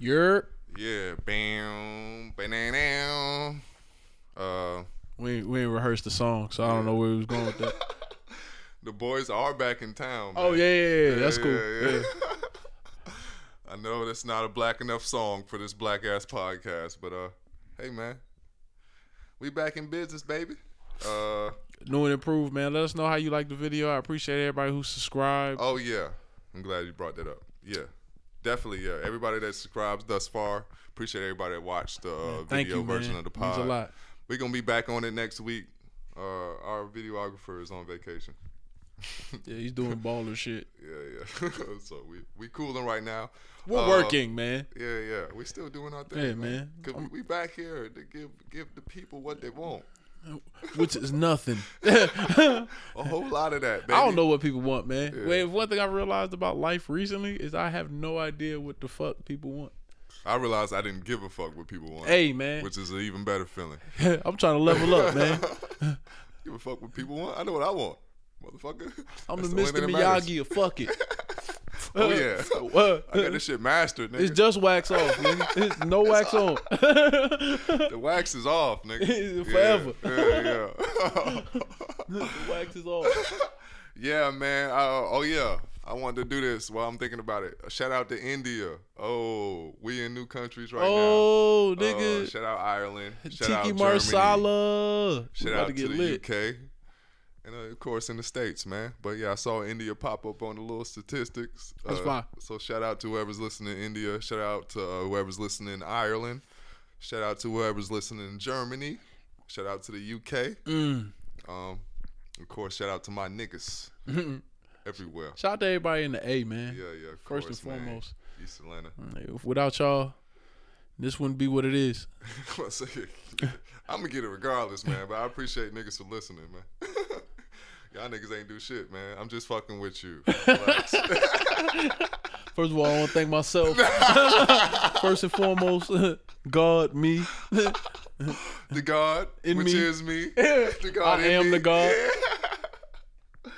You're Yeah, bam, banana. Uh, we we ain't rehearsed the song, so I don't know where we was going with that. the boys are back in town. Oh man. yeah, yeah, yeah, that's cool. yeah. I know that's not a black enough song for this black ass podcast, but uh, hey man, we back in business, baby. Uh, New and improved, man. Let us know how you like the video. I appreciate everybody who subscribed. oh yeah, I'm glad you brought that up. Yeah, definitely. Yeah, everybody that subscribes thus far, appreciate everybody that watched the uh, video you, man. version of the Means a lot. We're gonna be back on it next week. Uh, our videographer is on vacation. Yeah, he's doing baller shit. Yeah, yeah. so we we cooling right now. We're Uh, working, man. Yeah, yeah. We still doing our thing, Yeah, man. Cause we, we back here to give give the people what they want. Which is nothing. A whole lot of that, baby. I don't know what people want, man. Yeah. Wait, one thing I realized about life recently is I have no idea what the fuck people want. I realized I didn't give a fuck what people want. Hey, man. Which is an even better feeling. I'm trying to level up, man. give a fuck what people want. I know what I want, motherfucker. I'm That's the only Mr. thing that matters. Miyagi of fuck it. Oh yeah. What? I got this shit mastered, nigga. It's just wax off, nigga. It's no wax on. the wax is off, nigga. Forever. Yeah, yeah. yeah. the wax is off. Yeah, man. Uh, oh yeah, I wanted to do this while I'm thinking about it. Shout out to India. Oh, we in new countries right Oh, now. Uh, nigga. shout out Ireland. Shout out Tiki Germany. Marsala. We Shout out to to, the lit. UK. And uh, of course in the states, man. But yeah, I saw India pop up on the little statistics. That's uh, fine. So shout out to whoever's listening in India. Shout out to uh, whoever's listening in Ireland. Shout out to whoever's listening in Germany. Shout out to the UK. Mm. Um, of course, shout out to my niggas everywhere. Shout out to everybody in the A, man. Yeah, yeah. Of First course, and man. foremost. East Atlanta. If Without y'all, this wouldn't be what it is. I'm gonna get it regardless, man. But I appreciate niggas for listening, man. Y'all niggas ain't do shit, man. I'm just fucking with you. First of all, I want to thank myself. First and foremost, God, me. the God, In which me. is me. The God I am me. the God. Yeah.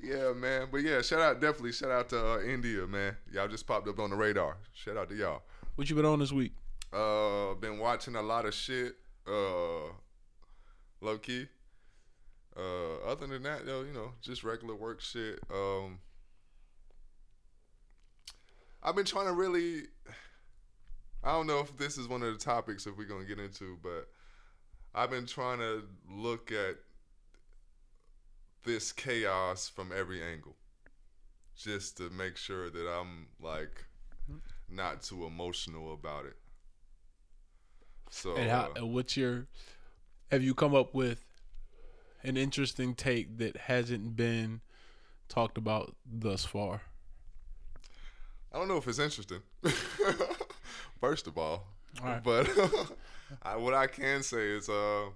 Yeah, man. But yeah, shout out, definitely shout out to uh, India, man. Y'all just popped up on the radar. Shout out to y'all. What you been on this week? Uh, been watching a lot of shit. Uh, low key. Uh, other than that, though, you know, just regular work shit. Um, I've been trying to really. I don't know if this is one of the topics if we're gonna get into, but I've been trying to look at this chaos from every angle, just to make sure that I'm like not too emotional about it. So And how, uh, and what's your? Have you come up with an interesting take that hasn't been talked about thus far? I don't know if it's interesting. First of all, All right. but I, what I can say is, uh,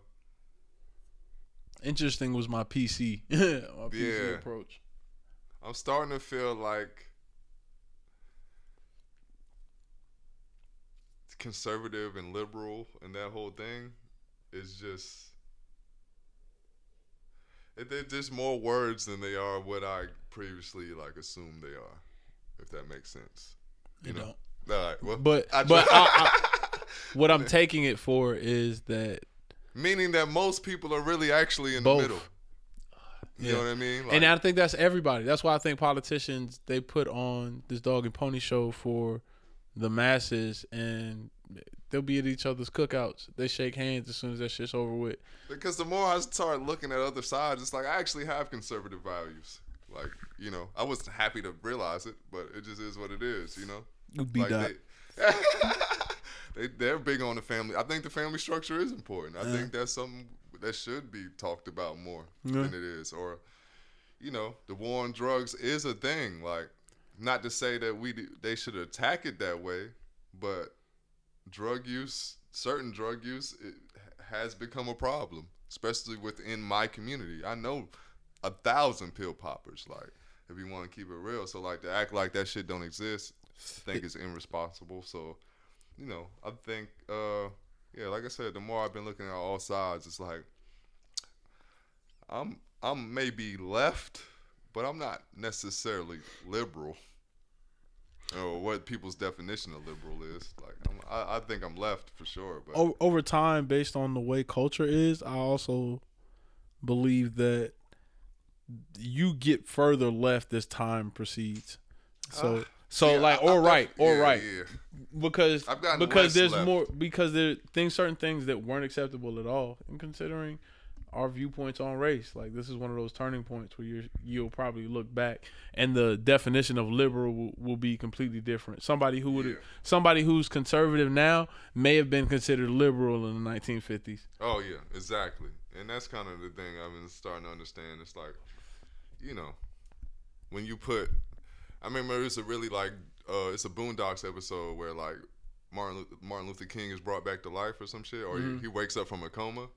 Interesting was my PC, my PC Yeah. approach. I'm starting to feel like conservative and liberal and that whole thing is just they're just more words than they are what I previously like assumed they are, if that makes sense. You know. All right, well, but I but I, I, what I'm taking it for is that meaning that most people are really actually in Both. the middle. You Yeah. know what I mean? and I think that's everybody. That's why I think politicians they put on this dog and pony show for the masses, and they'll be at each other's cookouts. They shake hands as soon as that shit's over with. Because the more I start looking at other sides, it's like I actually have conservative values. Like, you know, I wasn't happy to realize it, but it just is what it is, you know? You be Like that. they, they they're big on the family. I think the family structure is important. I Yeah. think that's something that should be talked about more Yeah. than it is. Or, you know, the war on drugs is a thing. Like, not to say that we do- they should attack it that way, but drug use, certain drug use, it has become a problem, especially within my community. I know a thousand pill poppers. Like, if you want to keep it real, so like to act like that shit don't exist, I think it's irresponsible. So, you know, I think, uh, yeah, like I said, the more I've been looking at all sides, it's like I'm I'm maybe left, but I'm not necessarily liberal. Or what people's definition of liberal is. Like, I'm, I, I think I'm left for sure. But O- over time, based on the way culture is, I also believe that you get further left as time proceeds. So, Uh, so yeah, like, or right, or yeah, right, yeah. because because there's left. more because there things certain things that weren't acceptable at all. And considering our viewpoints on race, like this is one of those turning points where you you'll probably look back and the definition of liberal will, will be completely different. Somebody who would Yeah. somebody who's conservative now may have been considered liberal in the 1950s. Oh yeah, exactly. And that's kind of the thing I've been starting to understand. It's like, you know, when you put, I remember it's a really like, uh, it's a Boondocks episode where like Martin Luther, Martin Luther King is brought back to life or some shit, or he, he wakes up from a coma,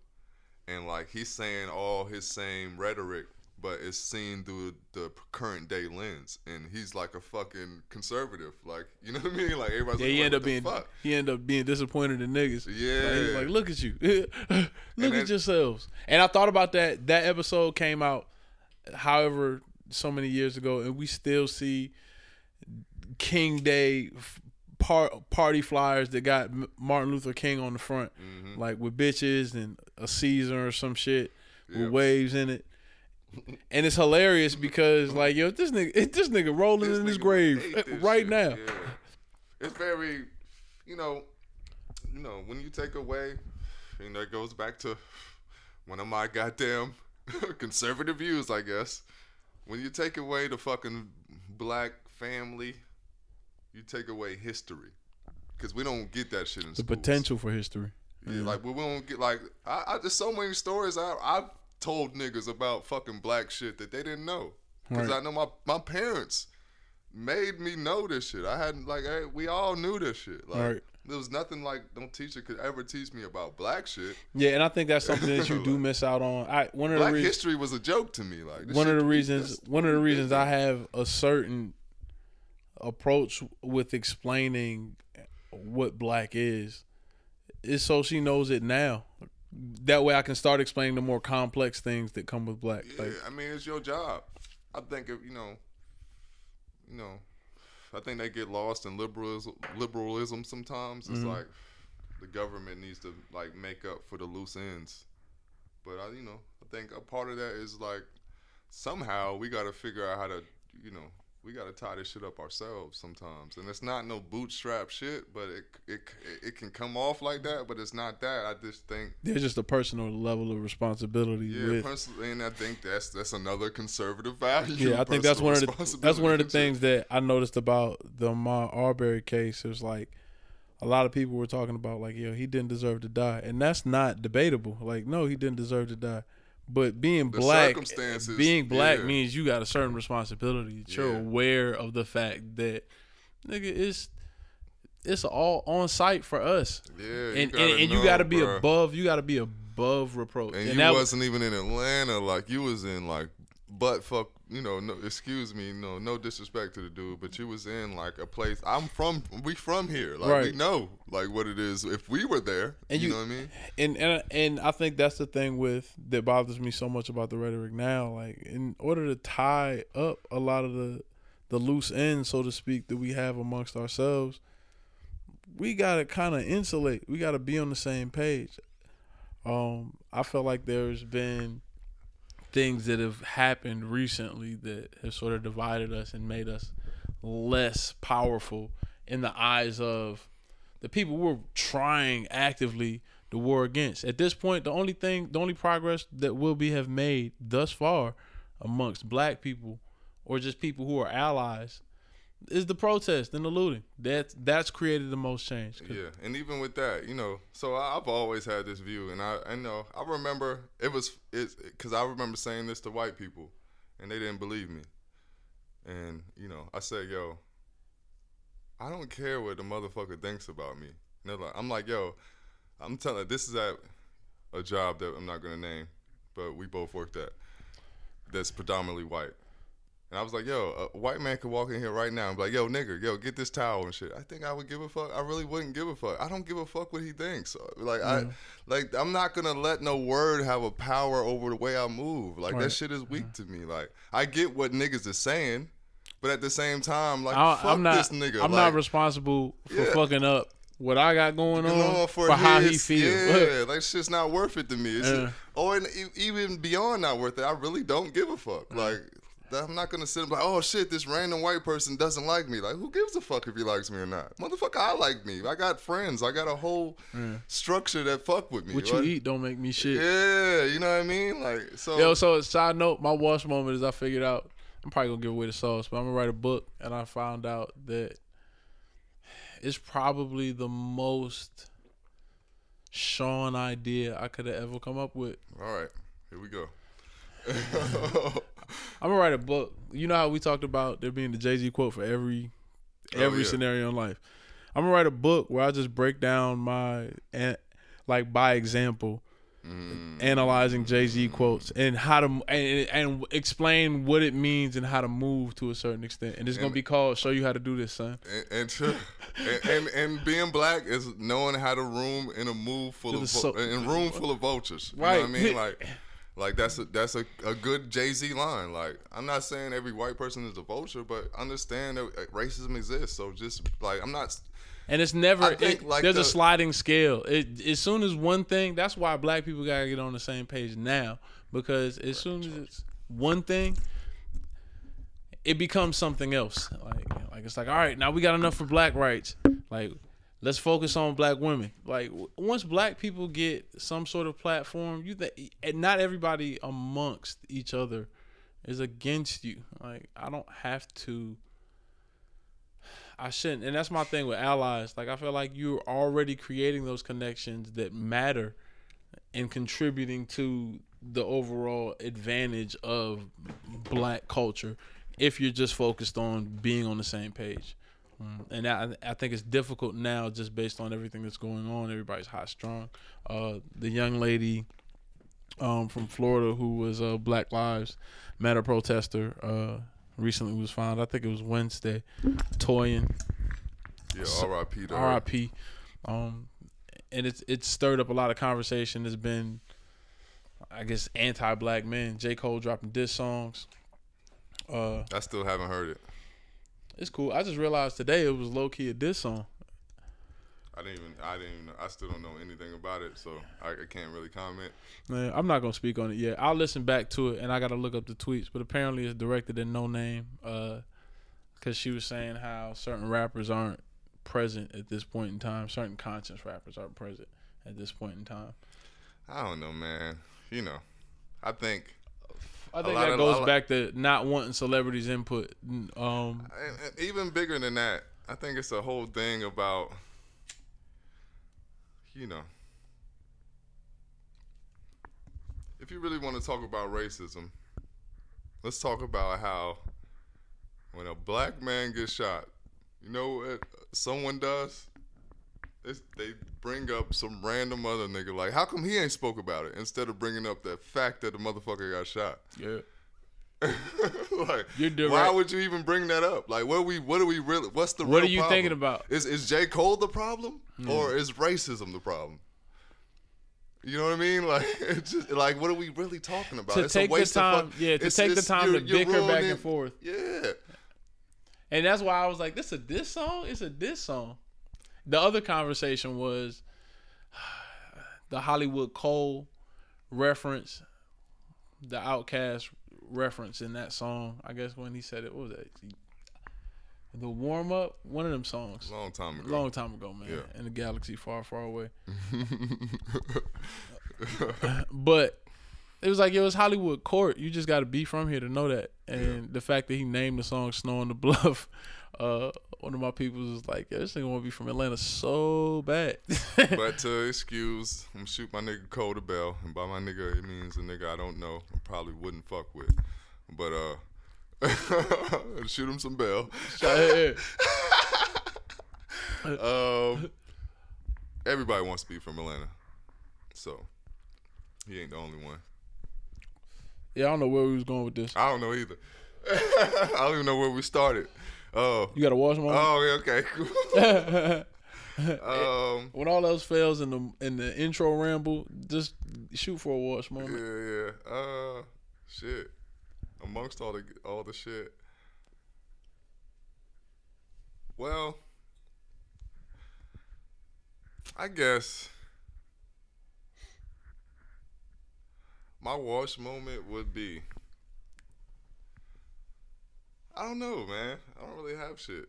and like he's saying all his same rhetoric, but it's seen through the current day lens, and he's like a fucking conservative, like you know what I mean? Like everybody's Yeah, like, he ended up being fuck? he end up being disappointed in niggas. Yeah. like, he's like look at you, look And at that- yourselves. And I thought about that. That episode came out, however, so many years ago, and we still see King Day par- party flyers that got Martin Luther King on the front, Mhm. like with bitches and a Caesar or some shit Yeah. with waves in it. And it's hilarious because like yo, this nigga, this nigga rolling This in his grave right shit. now. Yeah. It's very, you know, you know, when you take away, you know, it goes back to one of my goddamn conservative views, I guess. When you take away the fucking black family, you take away history. Because we don't get that shit in The schools. potential for history. Yeah, like we won't get like I, I there's so many stories I I've told niggas about fucking black shit that they didn't know because Right. I know my my parents made me know this shit. I hadn't like hey, we all knew this shit. Like Right. there was nothing like no teacher could ever teach me about black shit. Yeah, and I think that's something that you do miss out on. I one of the Black reasons history was a joke to me. Like one of the reasons one of the reasons I have a certain approach with explaining what black is is so she knows it now. That way I can start explaining the more complex things that come with black. Yeah, Like I mean it's your job. I think if you know, you know, I think they get lost in liberalism. Liberalism sometimes. It's Mhm. like the government needs to like make up for the loose ends. But I, you know, I think a part of that is like somehow we got to figure out how to, you know, we got to tie this shit up ourselves sometimes. And it's not no bootstrap shit, but it it it can come off like that. But it's not that. I just think there's just a personal level of responsibility yeah, with personally, and I think that's that's another conservative value. Yeah, I think that's one of the that's one of the things that I noticed about the Ahmaud Arbery case. It was like a lot of people were talking about like, yo, he didn't deserve to die, and that's not debatable. Like, no, he didn't deserve to die. But being The black, circumstances, being black yeah. means you got a certain responsibility. That You're Yeah. aware of the fact that, nigga, it's it's all on site for us, Yeah, you and gotta and, and you got to be bruh. above. You got to be above reproach. And, you that was- wasn't even in Atlanta, like you was in like butt fuck. You know, no, excuse me, no, no disrespect to the dude, but you was in like a place. I'm from, we from here, like we know like what it is. If we were there, And you, you- know what I mean? and and and I think that's the thing with that bothers me so much about the rhetoric now. Like, in order to tie up a lot of the the loose ends, so to speak, that we have amongst ourselves, we gotta kind of insulate. We gotta be on the same page. Um, I feel like there's been things that have happened recently that have sort of divided us and made us less powerful in the eyes of the people we're trying actively to war against. At this point, the only thing, the only progress that will be have made thus far amongst black people or just people who are allies is the protest and the looting. That's that's created the most change. Yeah, and even with that, you know, so I- I've always had this view, and I, I know, I remember it was, it's because I remember saying this to white people, and they didn't believe me, and you know, I said, yo, I don't care what the motherfucker thinks about me. And they're like, I'm like, yo, I'm telling, this is at a job that I'm not gonna name, but we both worked at, that's predominantly white. And I was like, yo, a white man could walk in here right now and be like, yo, nigger, yo, get this towel and shit. I think I would give a fuck. I really wouldn't give a fuck. I don't give a fuck what he thinks. Like I mm. like I'm not gonna let no word have a power over the way I move. Like Right. that shit is weak mm. to me. Like I get what niggas is saying, But at the same time, like I, fuck I'm not. this nigga. I'm like, not responsible for Yeah. fucking up what I got going on for, for, how he feels. Yeah, like shit's not worth it to me. It's Yeah. or even beyond not worth it. I really don't give a fuck. Mm. Like I'm not gonna sit and be like, oh shit, this random white person doesn't like me. Like who gives a fuck if he likes me or not? Motherfucker, I like me. I got friends. I got a whole structure that fuck with me. what you eat don't make me shit. Yeah, you know what I mean. Like so. Yo, so side note, my wash moment is I figured out I'm probably gonna give away the sauce, but I'm gonna write a book, and I found out that it's probably the most Sean idea I could have ever come up with. all right, here we go. I'm gonna write a book. You know how we talked about there being the Jay Z quote for every Oh, every yeah. scenario in life. I'm gonna write a book where I just break down my and like by example, Mm. analyzing Jay Z quotes and how to and, and explain what it means and how to move to a certain extent. And it's gonna be called "Show You How to Do This, Son." and and, to, and and and being black is knowing how to room in a move full of so- in room full of vultures. You Right. know what I mean? Like like that's a that's a, a good Jay Z line. Like I'm not saying every white person is a vulture, but understand that uh, racism exists. So just like I'm not And it's never. It- like, there's the- a sliding scale. It, as soon as one thing, that's why black people gotta get on the same page now. Because as soon as it's one thing, it becomes something else. Like, like it's like, all right, now we got enough for black rights. Like, let's focus on black women. Like, once black people get some sort of platform, you think, and not everybody amongst each other is against you. Like, I don't have to. I shouldn't. And that's my thing with allies. Like I feel like you're already creating those connections that matter and contributing to the overall advantage of black culture if you're just focused on being on the same page. Mm, And I, I think it's difficult now just based on everything that's going on. Everybody's hot strong. Uh, the young lady um, from Florida who was a Black Lives Matter protester uh, recently was found. I think it was Wednesday. Toyin, yeah, R.I.P. R.I.P. Um, and it's it's stirred up a lot of conversation. There's been, I guess, anti-black men. J. Cole dropping diss songs. Uh, I still haven't heard it. It's cool. I just realized today it was low key a diss song. I didn't even I didn't even I still don't know anything about it, so I, I can't really comment. Man, I'm not gonna speak on it yet. I'll listen back to it, and I gotta look up the tweets. But apparently, it's directed at Noname, uh, because she was saying how certain rappers aren't present at this point in time. Certain conscious rappers aren't present at this point in time. I don't know, man. You know, I think I think that of- goes back to not wanting celebrities' input. Um, even bigger than that, I think it's a whole thing about, you know, if you really want to talk about racism, let's talk about how when a black man gets shot, you know what someone does? It's, they bring up some random other nigga like, how come he ain't spoke about it instead of bringing up the fact that the motherfucker got shot? yeah. like, why would you even bring that up? Like, what we, what are we really? What's the? What are you problem? thinking about? Is is J Cole the problem, Hmm. or is racism the problem? You know what I mean? Like, it's just, like, what are we really talking about? To it's take a the time, of fuck. yeah, to it's- take the time to bicker back and forth. Yeah, And that's why I was like, this a diss song? It's a diss song. The other conversation was the Hollywood Court reference, the OutKast reference in that song. I guess when he said it, what was that? The warm up, one of them songs. long time ago. Long time ago, man. Yeah. In the galaxy far, far away. But it was like, it was Hollywood Court. You just got to be from here to know that. And the fact that he named the song Snow on the Bluff, uh, one of my people was like, yo, this nigga want to be from Atlanta so bad. but to excuse, I'm shoot my nigga Cole the Bell, and by my nigga it means a nigga I don't know, and probably wouldn't fuck with. But uh, shoot him some bell. Shout- Um, everybody wants to be from Atlanta, so he ain't the only one. yeah, I don't know where we was going with this. I don't know either. I don't even know where we started. Oh, You got to watch moment? oh, yeah, okay, cool. um, when all else fails in the in the intro ramble, just shoot for a yeah, moment. yeah. Yeah. Uh, shit. Amongst all the all the shit, Well, I guess my wash moment would be. I don't know, man. I don't really have shit.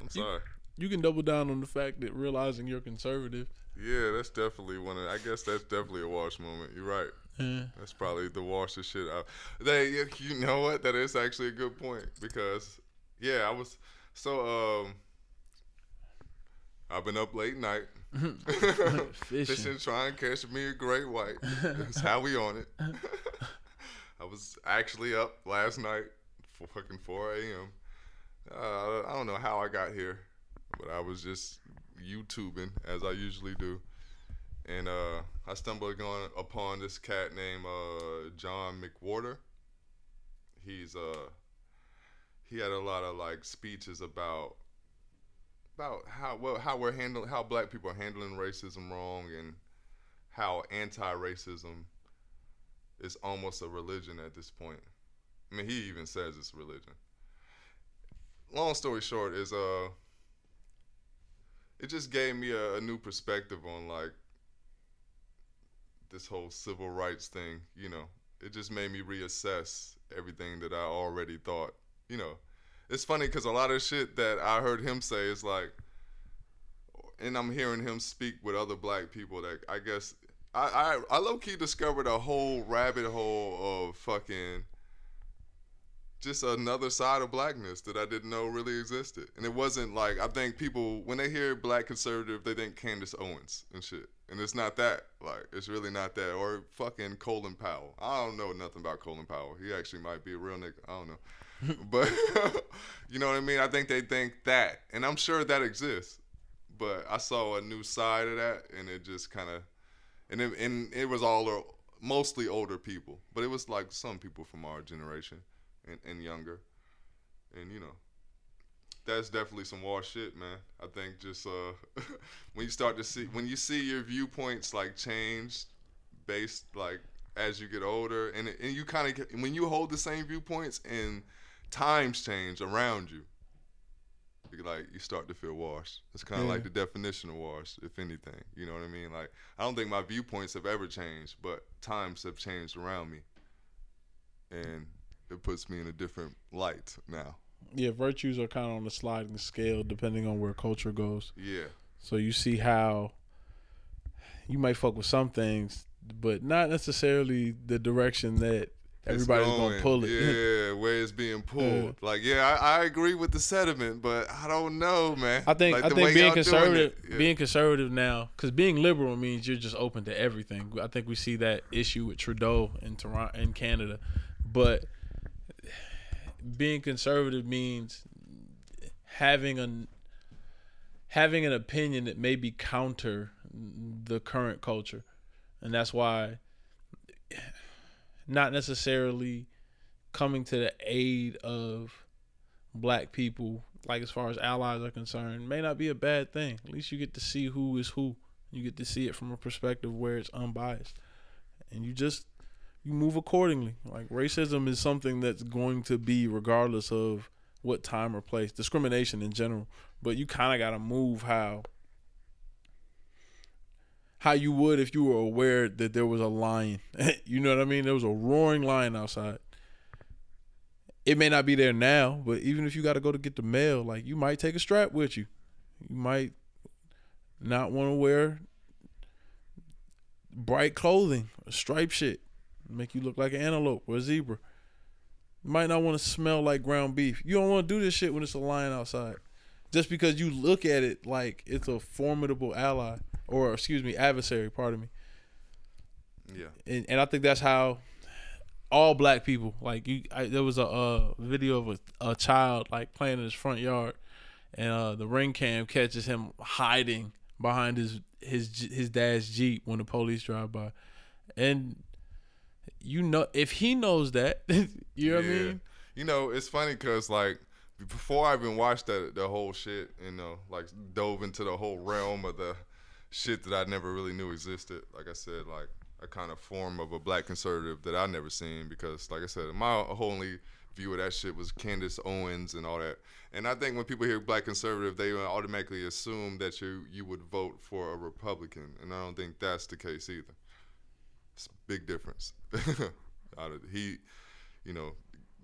I'm sorry. You can double down on the fact that realizing you're conservative. Yeah, that's definitely one of. I guess that's definitely a wash moment. You're right. Yeah. That's probably the wash the shit out. They, you know what? That is actually a good point because, yeah, I was so um. I've been up late night. Fishing. Fishing, trying to catch me a great white. That's how we on it. I was actually up last night, fucking 4 a.m. Uh, I don't know how I got here, but I was just YouTubing as I usually do, and uh, I stumbled on upon this cat named uh, John McWhorter. He's uh he had a lot of like speeches about about how well how we're handling how black people are handling racism wrong and how anti-racism is almost a religion at this point. I mean, he even says it's religion. Long story short is uh it just gave me a, a new perspective on like this whole civil rights thing, you know. It just made me reassess everything that I already thought, you know it's funny because a lot of shit that I heard him say is like, and I'm hearing him speak with other black people that I guess I I, I low key discovered a whole rabbit hole of fucking just another side of blackness that I didn't know really existed. And it wasn't like I think people when they hear black conservative, they think Candace Owens and shit. And it's not that. Like it's really not that. Or fucking Colin Powell. I don't know nothing about Colin Powell. He actually might be a real nigga. I don't know. but you know what I mean? I think they think that. And I'm sure that exists. But I saw a new side of that and it just kind of and it, and it was all mostly older people, but it was like some people from our generation and, and younger. And you know, that's definitely some war shit, man. I think just uh, when you start to see when you see your viewpoints like change based like as you get older, and and you kind of when you hold the same viewpoints and times change around you, you like you start to feel washed. It's kind of Yeah. like the definition of washed, if anything. You know what I mean? Like I don't think my viewpoints have ever changed, but times have changed around me, and it puts me in a different light now. Yeah, virtues are kind of on the sliding scale depending on where culture goes. Yeah, So you see how you might fuck with some things, but not necessarily the direction that everybody's It's gonna pull it. Yeah, where it's being pulled. Like, yeah, I, I agree with the sentiment, but I don't know, man. I think Like, I think being conservative, yeah. being conservative now, because being liberal means you're just open to everything. I think we see that issue with Trudeau in Toronto, in Canada, but being conservative means having an having an opinion that may be counter the current culture, and that's why not necessarily coming to the aid of black people, like as far as allies are concerned, may not be a bad thing. At least you get to see who is who. You get to see it from a perspective where it's unbiased, and you just you move accordingly. Like racism is something that's going to be regardless of what time or place. Discrimination in general, but you kind of got to move how how you would if you were aware that there was a lion. you know what I mean? There was a roaring lion outside. It may not be there now, but even if you got to go to get the mail, like you might take a strap with you. You might not want to wear bright clothing, striped shit, make you look like an antelope or a zebra. You might not want to smell like ground beef. You don't want to do this shit when it's a lion outside. Just because you look at it like it's a formidable ally or excuse me, adversary, pardon me. yeah, And, and I think that's how all black people like you I, there was a uh, video of a, a child like playing in his front yard and uh, the ring cam catches him hiding behind his his his dad's jeep when the police drive by and you know if he knows that you know what i mean You know, it's funny because like before I even watched that the whole shit, you know, like dove into the whole realm of the shit that I never really knew existed. Like I said, like a kind of form of a black conservative that I never seen because, like I said, my only view of that shit was Candace Owens and all that. And I think when people hear black conservative, they automatically assume that you you would vote for a Republican, and I don't think that's the case either. Big difference. he, you know,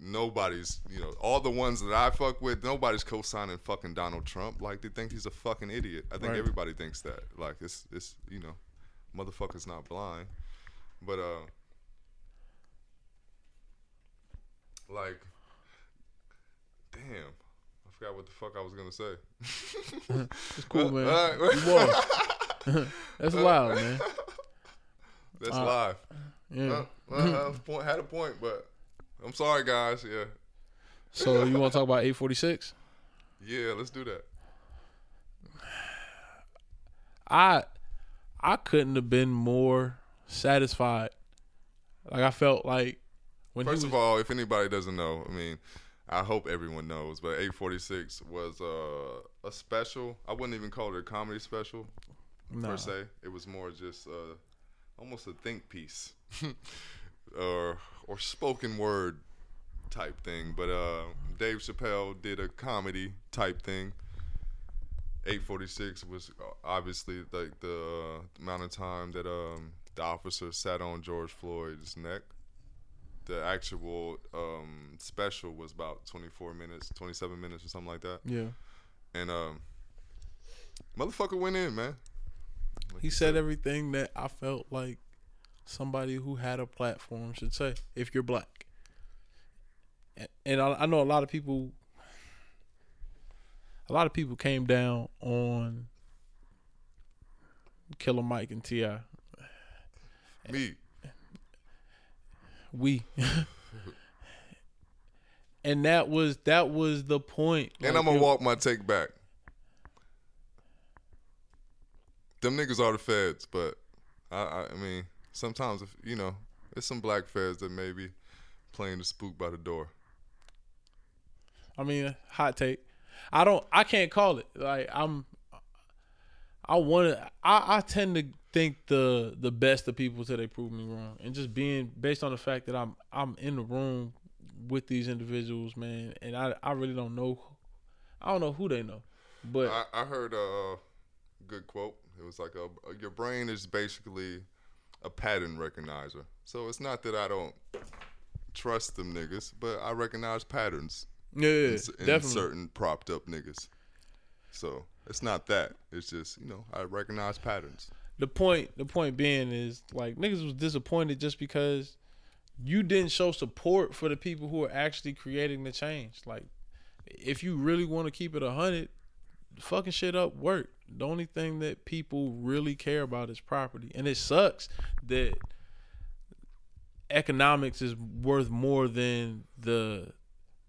nobody's, you know, all the ones that I fuck with, nobody's co-signing fucking Donald Trump. Like they think he's a fucking idiot. I think Right. everybody thinks that. Like it's it's you know, motherfucker's not blind. But uh like damn. I forgot what the fuck I was gonna say. It's cool, man. All right. That's wild, man. That's Uh, live. Yeah. Uh, well, I point, had a point, but I'm sorry, guys. Yeah, So you want to talk about 846? yeah. Let's do that. I I couldn't have been more satisfied. Like I felt like when First he of all, if anybody doesn't know, I mean, I hope everyone knows, but 846 was uh, a special. I wouldn't even call it a comedy special Nah. per se. It was more just uh, almost a think piece or or spoken word type thing. But uh, Dave Chappelle did a comedy type thing. 846 was uh, obviously like the uh, amount of time that um, the officer sat on George Floyd's neck. The actual um, special was about 24 minutes, 27 minutes, or something like that. yeah, And um, motherfucker went in, man. Like he you said everything that I felt like somebody who had a platform should say. If you're black, and, I, I know a lot of people, a lot of people came down on Killer Mike and Ti. Me, we and that was that was the point. point and Like, I'm gonna it- walk my take back. Them niggas are the feds, but I, I, I mean, sometimes if you know, there's some black feds that may be playing the spook by the door. i mean hot take i don't i can't call it like i'm i want to I, I tend to think the the best of people till they prove me wrong and just being based on the fact that i'm i'm in the room with these individuals man and i i really don't know i don't know who they know but I, I heard a good quote. It was like a, your brain is basically a pattern recognizer. So it's not that I don't trust them niggas, but I recognize patterns yeah, yeah, in, in definitely certain propped up niggas. So it's not that. It's just you know I recognize patterns. the point the point being is like niggas was disappointed just because you didn't show support for the people who are actually creating the change. Like if you really want to keep it a hundred, fucking shit up work. The only thing that people really care about is property. And it sucks that economics is worth more than the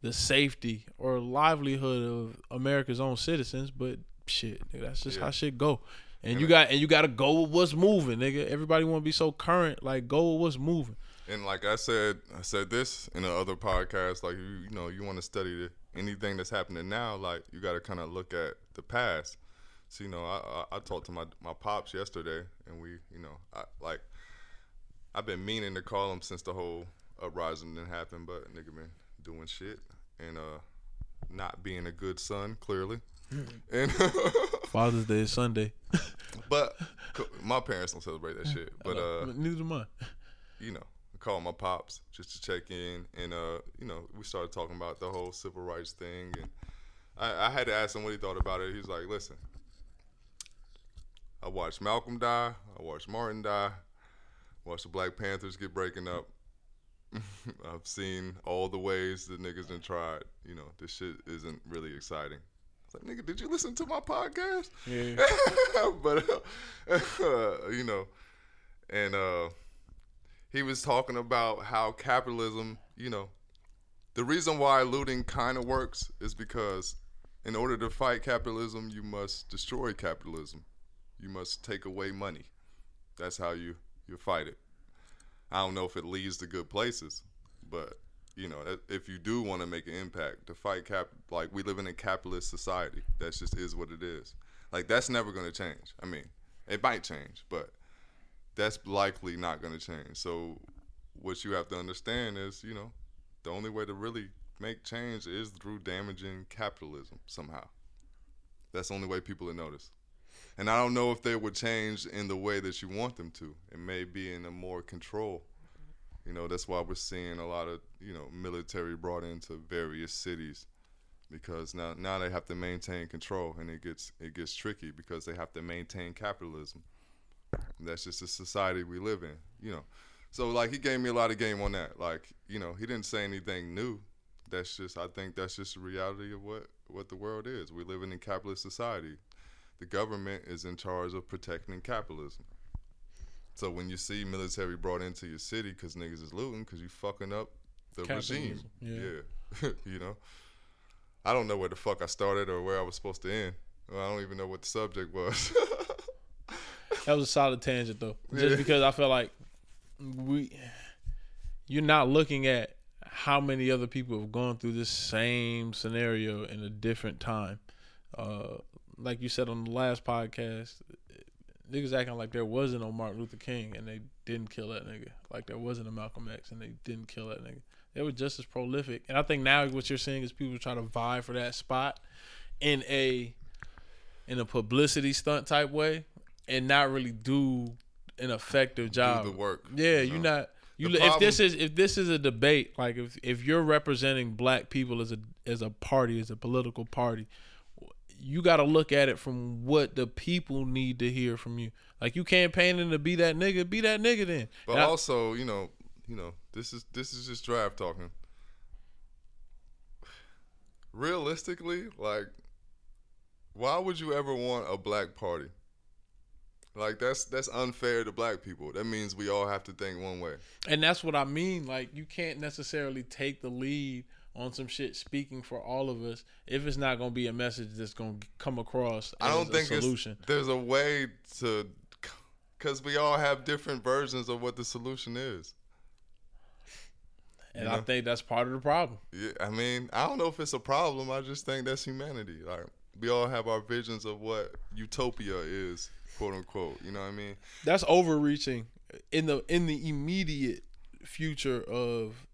the safety or livelihood of America's own citizens, but shit, nigga, that's just Yeah. how shit go. And And you got and you got to go with what's moving, nigga. Everybody want to be so current, like go with what's moving. And like I said, I said this in the other podcast. Like you, you know, you want to study the, anything that's happening now. Like you got to kind of look at the past. So you know, I, I I talked to my my pops yesterday, and we, you know, I like I've been meaning to call him since the whole uprising didn't happen, but nigga been doing shit and uh not being a good son clearly. and Father's Day is Sunday, but my parents don't celebrate that shit. But uh neither do mine. you know, I called my pops just to check in, and uh, you know, we started talking about the whole civil rights thing, and I, I had to ask him what he thought about it. He was like, "Listen, I watched Malcolm die, I watched Martin die, watched the Black Panthers get breaking up. I've seen all the ways the niggas done tried. You know, this shit isn't really exciting." I was like, nigga, did you listen to my podcast? Yeah. but uh, you know, and uh, he was talking about how capitalism, you know, the reason why looting kind of works is because in order to fight capitalism, you must destroy capitalism. You must take away money. That's how you you fight it. I don't know if it leads to good places, but you know, if you do want to make an impact, to fight cap, like we live in a capitalist society, that just is what it is. Like that's never going to change. I mean, it might change, but that's likely not going to change. So what you have to understand is, you know, the only way to really make change is through damaging capitalism somehow. That's the only way people will notice. And I don't know if they would change in the way that you want them to. It may be in a more control. You know, that's why we're seeing a lot of, you know, military brought into various cities because now now they have to maintain control and it gets it gets tricky because they have to maintain capitalism. And that's just the society we live in, you know. So like he gave me a lot of game on that. Like, you know, he didn't say anything new. That's just I think that's just the reality of what what the world is. We're living in capitalist society. The government is in charge of protecting capitalism. So when you see military brought into your city because niggas is looting because you fucking up the regime, yeah. yeah. you know. I don't know where the fuck I started or where I was supposed to end. Well, I don't even know what the subject was. That was a solid tangent though. Just Yeah. because I feel like we you're not looking at how many other people have gone through this same scenario in a different time. Uh like you said on the last podcast, niggas acting like there wasn't no Martin Luther King and they didn't kill that nigga. Like there wasn't a Malcolm X and they didn't kill that nigga. They were just as prolific. And I think now what you're seeing is people try to vie for that spot in a in a publicity stunt type way and not really do an effective job. Do the work. Yeah, you you're know? not. You The if this is if this is a debate, like if if you're representing black people as a as a party as a political party, you got to look at it from what the people need to hear from you. Like you campaigning to be that nigga, be that nigga then. But And I- also, you know, you know, this is this is just drive talking. Realistically, like, why would you ever want a black party? Like that's that's unfair to black people. That means we all have to think one way. And that's what I mean. Like you can't necessarily take the lead on some shit speaking for all of us if it's not gonna be a message that's gonna come across. I don't think solution. there's a way to, because we all have different versions of what the solution is. and you I think that's part of the problem. Yeah, I mean, I don't know if it's a problem. I just think that's humanity. Like we all have our visions of what utopia is, quote unquote. You know what I mean? That's overreaching in the in the immediate future of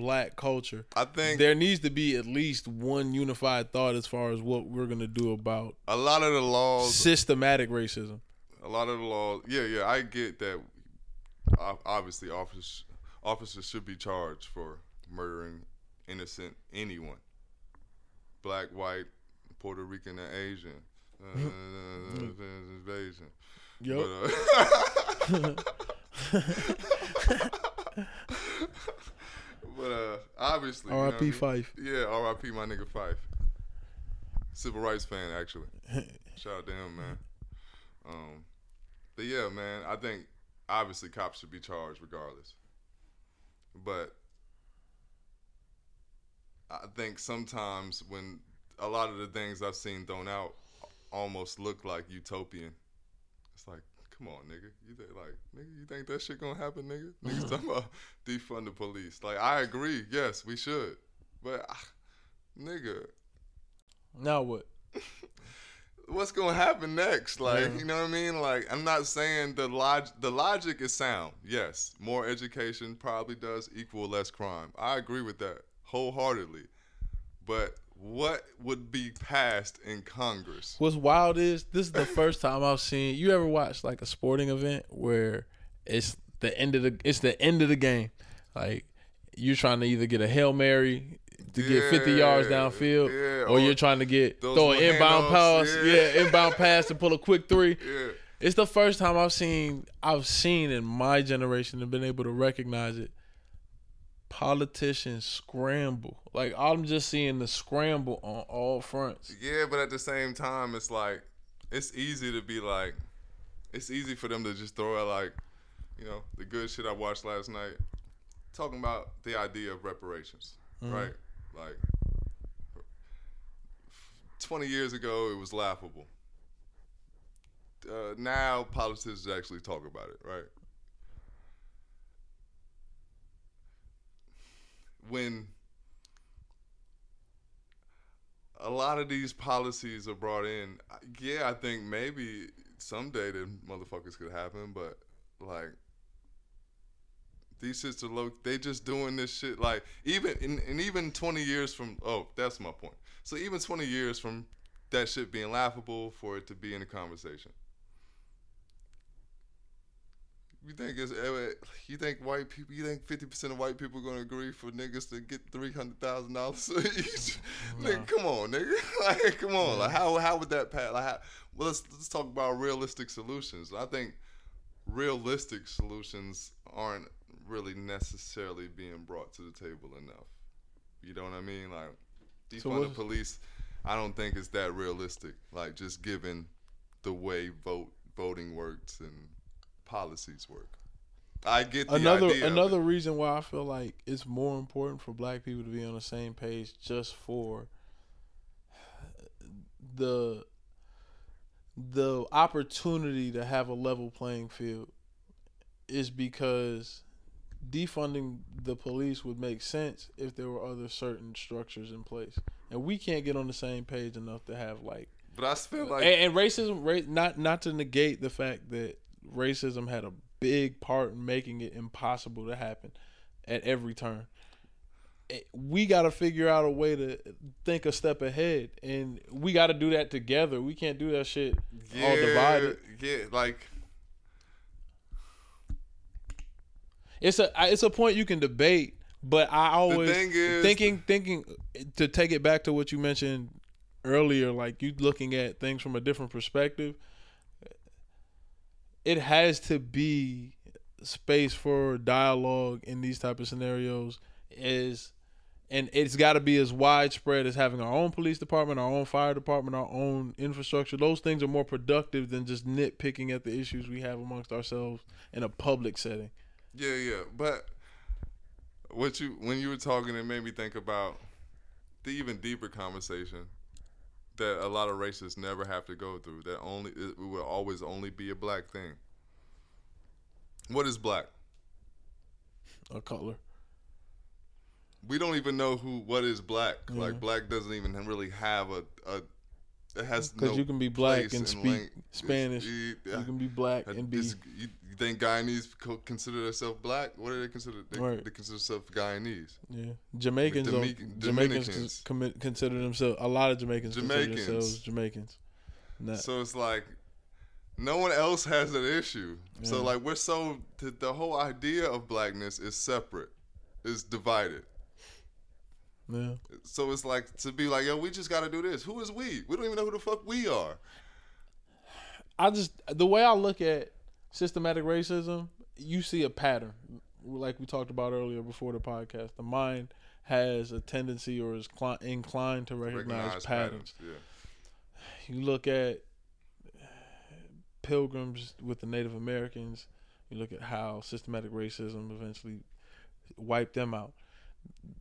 black culture. I think There needs to be at least one unified thought as far as what we're gonna do about a lot of the laws, systematic racism. a lot of the laws. Yeah, yeah, I get that. Obviously, officers officers should be charged for murdering innocent anyone, black, white, Puerto Rican, and Asian. Uh, invasion. Yep. But, uh, but uh, obviously, you know what I R.I.P. mean? Phife. Yeah, R.I.P. My nigga Phife. Civil rights fan, actually. Shout out to him, man. Um, but yeah, man, I think obviously cops should be charged regardless. But I think sometimes when a lot of the things I've seen thrown out almost look like utopian, it's like, come on, nigga. You think like, nigga, you think that shit gonna happen, nigga? Niggas talking about defund the police. Like, I agree. Yes, we should. But, ah, nigga, Now what? what's gonna happen next? Like, Yeah. you know what I mean? Like, I'm not saying the log the logic is sound. Yes, more education probably does equal less crime. I agree with that wholeheartedly. But what would be passed in Congress? What's wild is this is the first time I've seen you ever watch like a sporting event where it's the end of the it's the end of the game. Like you're trying to either get a Hail Mary to get 50 yards downfield yeah, or, or you're trying to get throw an inbound pass, yeah. yeah. inbound pass to pull a quick three. Yeah. It's the first time I've seen I've seen in my generation and been able to recognize it. Politicians scramble. Like I'm just seeing the scramble on all fronts. Yeah, but at the same time, it's like it's easy to be like, it's easy for them to just throw out like, you know, the good shit I watched last night, talking about the idea of reparations, right? Like, twenty years ago, it was laughable. Uh, now politicians actually talk about it, right? When a lot of these policies are brought in. Yeah, I think maybe someday the motherfuckers could happen, but like These shits are low. They just doing this shit like even and, and even twenty years from. Oh, that's my point. So even twenty years from that shit being laughable for it to be in a conversation. You think it's eh, you think white people? You think fifty percent of white people are gonna agree for niggas to get three hundred thousand dollars each? Nigga, come on, nigga. Like, come on. Like, how how would that pass? Like, how, well, let's let's talk about realistic solutions. I think realistic solutions aren't really necessarily being brought to the table enough. You know what I mean? Like, defund So the police. I don't think it's that realistic. Like, just given the way vote voting works and policies work. I get the another idea another reason why I feel like it's more important for black people to be on the same page just for the the opportunity to have a level playing field is because defunding the police would make sense if there were other certain structures in place. And we can't get on the same page enough to have like But I feel like and, and racism, ra- not not to negate the fact that racism had a big part in making it impossible to happen at every turn. Eh, We got to figure out a way to think a step ahead, and we got to do that together. We can't do that shit all divided. Yeah, like It's a it's a point you can debate, but I always is- thinking thinking to take it back to what you mentioned earlier, like you looking at things from a different perspective. It has to be space for dialogue in these type of scenarios is and it's got to be as widespread as having our own police department, our own fire department, our own infrastructure. Those things are more productive than just nitpicking at the issues we have amongst ourselves in a public setting. Yeah, yeah. But what you when you were talking, it made me think about the even deeper conversation that a lot of racists never have to go through. That only it will always only be a black thing. What is black? A color. We don't even know who what is black. Like black doesn't even really have a a. It has Because no you can be black and speak Spanish. it's- yeah. You can be black and be you, think Guyanese consider themselves black? What do they consider? They, Right. they consider themselves Guyanese. yeah. Jamaicans. don't- Dominican- Jamaicans consider themselves. A lot of Jamaicans, consider themselves Jamaicans. Nah, So it's like no one else has an issue. So like we're so the, the whole idea of blackness is separate, is divided. Yeah. So it's like to be like, yo, we just got to do this. Who is we? We don't even know who the fuck we are. I just the way I look at systematic racism, you see a pattern, like we talked about earlier before the podcast. The mind has a tendency or is cli- inclined to recognize, Recognize patterns. Yeah. You look at pilgrims with the Native Americans. You look at how systematic racism eventually wiped them out.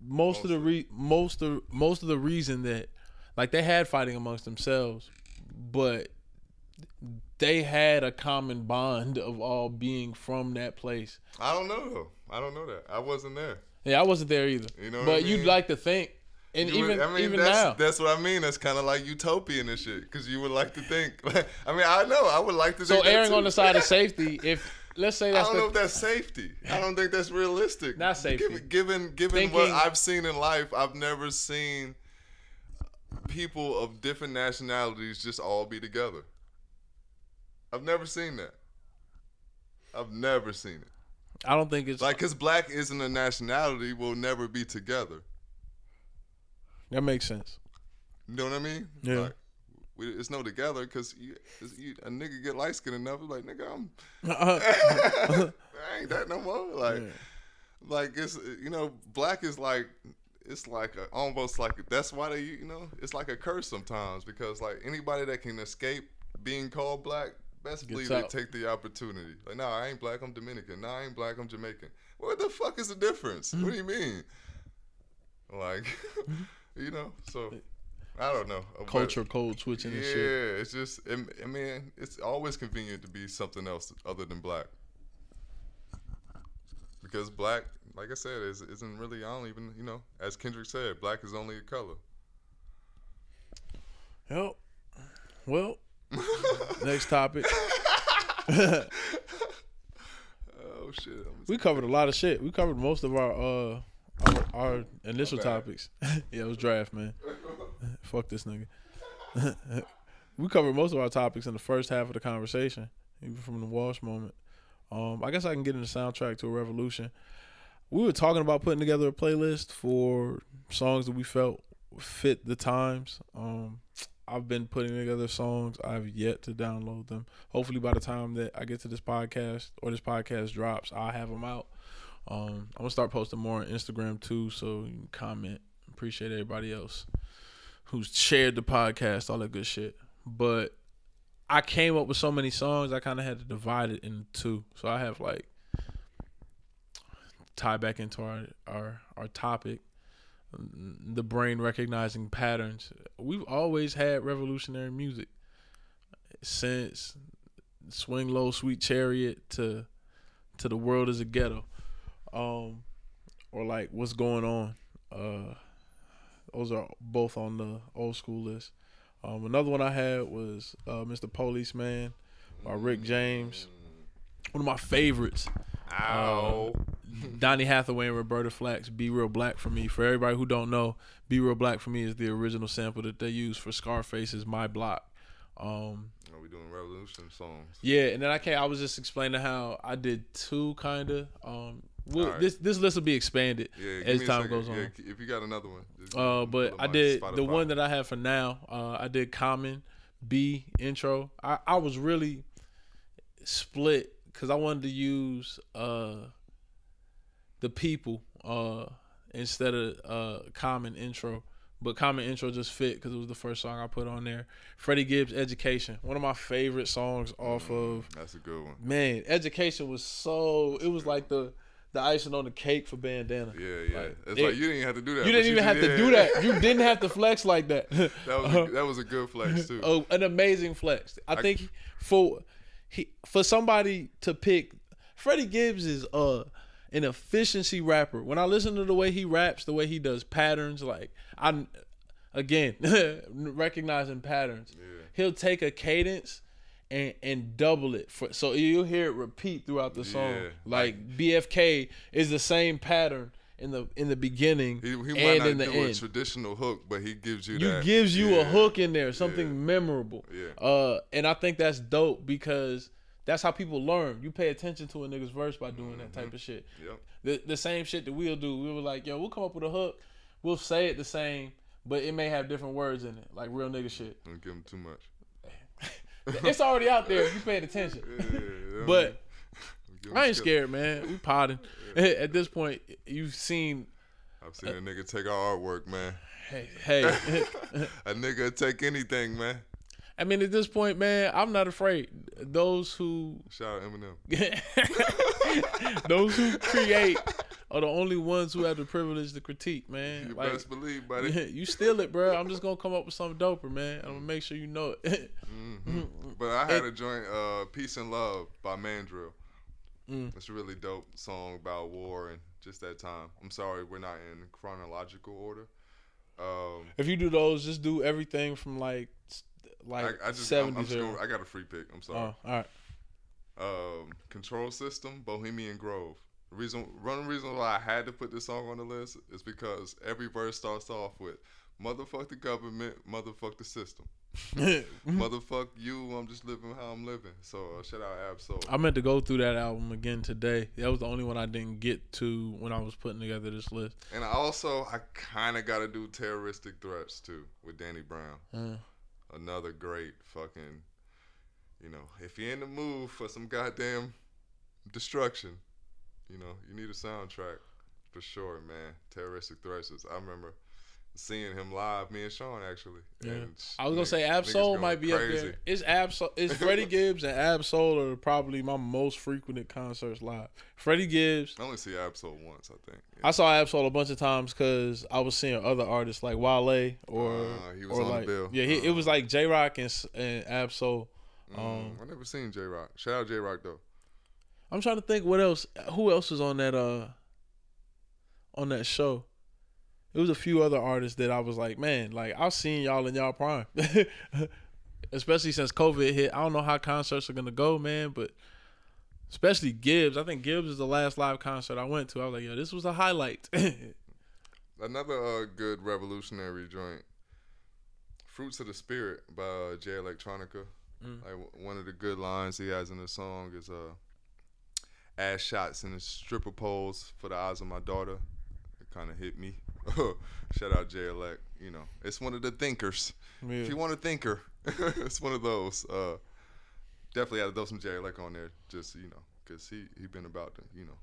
Most of the re- most of most of the reason that like they had fighting amongst themselves, but they had a common bond of all being from that place. I don't know though. I don't know that. I wasn't there. Yeah, I wasn't there either. You know what but I you'd like to think, and You would- even I mean, even that's, now, that's what I mean. That's kind of like utopian and shit. Because you would like to think. I mean, I know. I would like to. so think that erring on the side of safety. If let's say I don't the, know if that's safety. I don't think that's realistic. Not safety. Given given, given what I've seen in life, I've never seen people of different nationalities just all be together. I've never seen that. I've never seen it. I don't think it's Like, cause black isn't a nationality, we'll never be together. that makes sense. You know what I mean? Yeah. Like, we, it's no together because you, you, a nigga get light skinned enough, like nigga, I'm uh-huh. I ain't that no more. Like, like it's you know, black is like it's like a, almost like that's why they you know it's like a curse sometimes because like anybody that can escape being called black, best Gets believe out. they take the opportunity. Like, no, I ain't black, I'm Dominican. No, I ain't black, I'm Jamaican. What the fuck is the difference? What do you mm-hmm. mean? Like, mm-hmm. you know, so I don't know. Culture code switching and shit. yeah, it's just, I I mean, it's always convenient to be something else other than black. Because black, like I said, is, isn't really, I don't even, you know, as Kendrick said, black is only a color. Yep. Well, next topic. Oh, shit. shit. We covered a lot of shit. We covered most of our uh our, our initial topics. yeah, it was draft, man. Fuck this nigga. we covered most of our topics in the first half of the conversation, even from the Walsh moment. Um, I guess I can get in the soundtrack to a revolution. We were talking about putting together a playlist for songs that we felt fit the times. Um, I've been putting together songs. I've yet to download them. Hopefully, by the time that I get to this podcast or this podcast drops, I'll have them out. Um, I'm gonna start posting more on Instagram too, so you can comment. Appreciate everybody else who's shared the podcast, all that good shit. But I came up with so many songs, I kind of had to divide it into two. So I have like tie back into our our our topic, the brain recognizing patterns. We've always had revolutionary music since "Swing Low, Sweet Chariot" to to "The World Is a Ghetto," um, or like "What's Going On." Uh, those are both on the old school list. Um, another one I had was uh, "Mr. Policeman" by Rick James. One of my favorites. Ow. Donny Hathaway and Roberta Flack's "Be Real Black" for me. For everybody who don't know, "Be Real Black" for me is the original sample that they used for Scarface's "My Block." Um, Are we doing revolution songs? yeah, and then I came. I was just explaining how I did two kind of. Um, we'll, Alright. this this list will be expanded Yeah, as time goes on. Yeah, if you got another one. Uh, but I did the one that I have for now. Uh, I did Common B intro. I, I was really split because I wanted to use uh the people uh instead of uh Common intro, but Common intro just fit because it was the first song I put on there. Freddie Gibbs Education, one of my favorite songs off of That's a good one. man. Education was so it was like the the icing on the cake for Bandana. Yeah, yeah. Like, it's it- like you didn't have to do that. You didn't even have to do that. You didn't have to flex like that. that was Uh-huh. a, that was a good flex too. Oh, an amazing flex. I think for he for somebody to pick Freddie Gibbs is uh an efficiency rapper. When I listen to the way he raps, the way he does patterns, like I again recognizing patterns. He'll take a cadence and and double it for so you'll hear it repeat throughout the song. Yeah. Like BFK is the same pattern in the in the beginning He, he and in the end a traditional hook, but he gives you you that. gives you a hook in there, something memorable. Yeah. Uh, and I think that's dope because that's how people learn. You pay attention to a nigga's verse by doing that Mm-hmm. type of shit. Yep. The the same shit that we'll do. We were like, yo, we'll come up with a hook, we'll say it the same, but it may have different words in it, like real nigga shit. Don't give him too much. it's already out there if you paying attention. Yeah. But I ain't scared, man. We potting. At this point, you've seen. I've seen a nigga take our artwork, man. Hey, hey. A nigga take anything, man. I mean, at this point, man, I'm not afraid. Those who Shout out Eminem. Those who create are the only ones who have the privilege to critique, man. You Like, best believe, buddy. you steal it, bro. I'm just gonna come up with something doper, man. I'm gonna make sure you know it. hmm But I had a joint, uh, "Peace and Love" by Mandrill. Mm. It's a really dope song about war and just that time. I'm sorry, we're not in chronological order. Um, if you do those, just do everything from like like I just, I'm, I'm seventies. gonna, I got a free pick. I'm sorry. Oh, all right. um, Control System, Bohemian Grove. The reason, one reason why I had to put this song on the list is because every verse starts off with "Motherfuck the government, motherfuck the system, motherfuck you. I'm just living how I'm living." So uh, shout out Ab-Soul. I meant to go through that album again today. That was the only one I didn't get to when I was putting together this list. And I also, I kind of got to do terroristic threats too with Danny Brown. Uh, Another great fucking, you know, if you're in the mood for some goddamn destruction, you know, you need a soundtrack for sure, man. Terroristic threats. I remember seeing him live, me and Sean actually. Yeah. And I was gonna niggas- say Ab-Soul might be up there. It's Ab-Soul. It's Freddie Gibbs and Ab-Soul are probably my most frequented concerts live. Freddie Gibbs. I only see Ab-Soul once, I think. I saw Ab-Soul a bunch of times because I was seeing other artists like Wale or Uh, he was or on the like bill. yeah, he, it Uh. was like Jay Rock and and Ab-Soul. Um, Mm, I never seen Jay Rock. Shout out Jay Rock though. I'm trying to think what else. Who else was on that uh on that show? It was a few other artists that I was like, man, like I've seen y'all in y'all prime. Especially since COVID hit. I don't know how concerts are gonna go, man, but especially Gibbs. I think Gibbs is the last live concert I went to. I was like, yo, this was a highlight. Another uh, good revolutionary joint, "Fruits of the Spirit" by uh, Jay Electronica. Mm. Like w- one of the good lines he has in the song is uh, "ass shots and stripper poles for the eyes of my daughter." It kind of hit me. Shout out Jay Elect. You know, it's one of the thinkers. Yeah. If you want a thinker, it's one of those. Uh, definitely had to throw some Jay Elect on there, just you know, cause he he been about it. You know,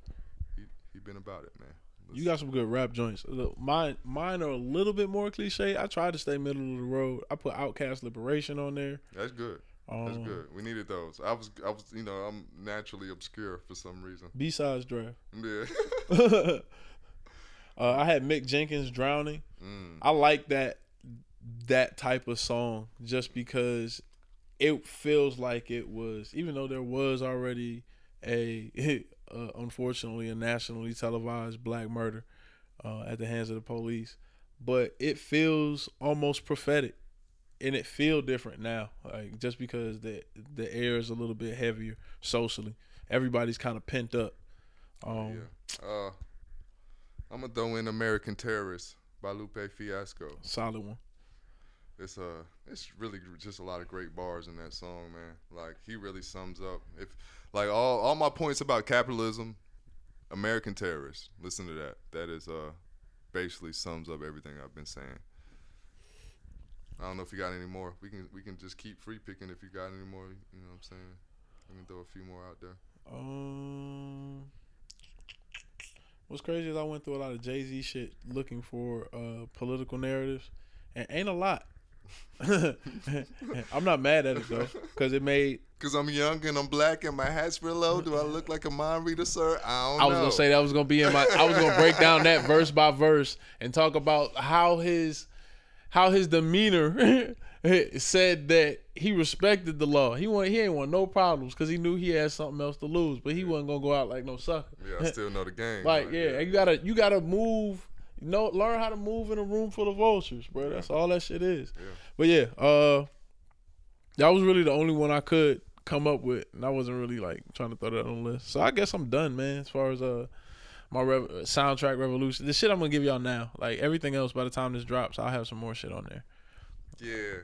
he he been about it, man. You got some good rap joints. Look, mine, mine are a little bit more cliche. I try to stay middle of the road. I put OutKast Liberation on there. That's good. That's Um, good. We needed those. I was, I was, you know, I'm naturally obscure for some reason. B sides draft. Yeah. uh, I had Mick Jenkins drowning. mm. I like that that type of song just because it feels like it was, even though there was already a uh, unfortunately a nationally televised black murder uh, at the hands of the police, but it feels almost prophetic. And it feel different now, like just because the the air is a little bit heavier socially. Everybody's kind of pent up. Um, yeah. Uh, I'm gonna throw in "American Terrorist" by Lupe Fiasco. Solid one. It's uh, it's really just a lot of great bars in that song, man. Like he really sums up if like all all my points about capitalism, American Terrorist. Listen to that. That is uh, basically sums up everything I've been saying. I don't know if you got any more. We can we can just keep free picking if you got any more. You know what I'm saying? We can throw a few more out there. Um, what's crazy is I went through a lot of Jay Z shit looking for uh, political narratives, and ain't a lot. I'm not mad at it though, because it made. Cause I'm young and I'm black and my hat's real low. Do I look like a mind reader, sir? I don't I was know. gonna say that was gonna be in my. I was gonna break down that verse by verse and talk about how his, how his demeanor said that he respected the law. He want he ain't want no problems because he knew he had something else to lose, but he wasn't gonna go out like no sucker. Yeah, I still know the game. Like, yeah, you gotta you gotta move. You know, learn how to move in a room full of vultures, bro. That's all that shit is. Yeah. But yeah, uh, that was really the only one I could come up with, and I wasn't really like trying to throw that on the list. So I guess I'm done, man. As far as uh my rev- soundtrack revolution, the shit I'm gonna give y'all now, like everything else, by the time this drops, I'll have some more shit on there. Yeah,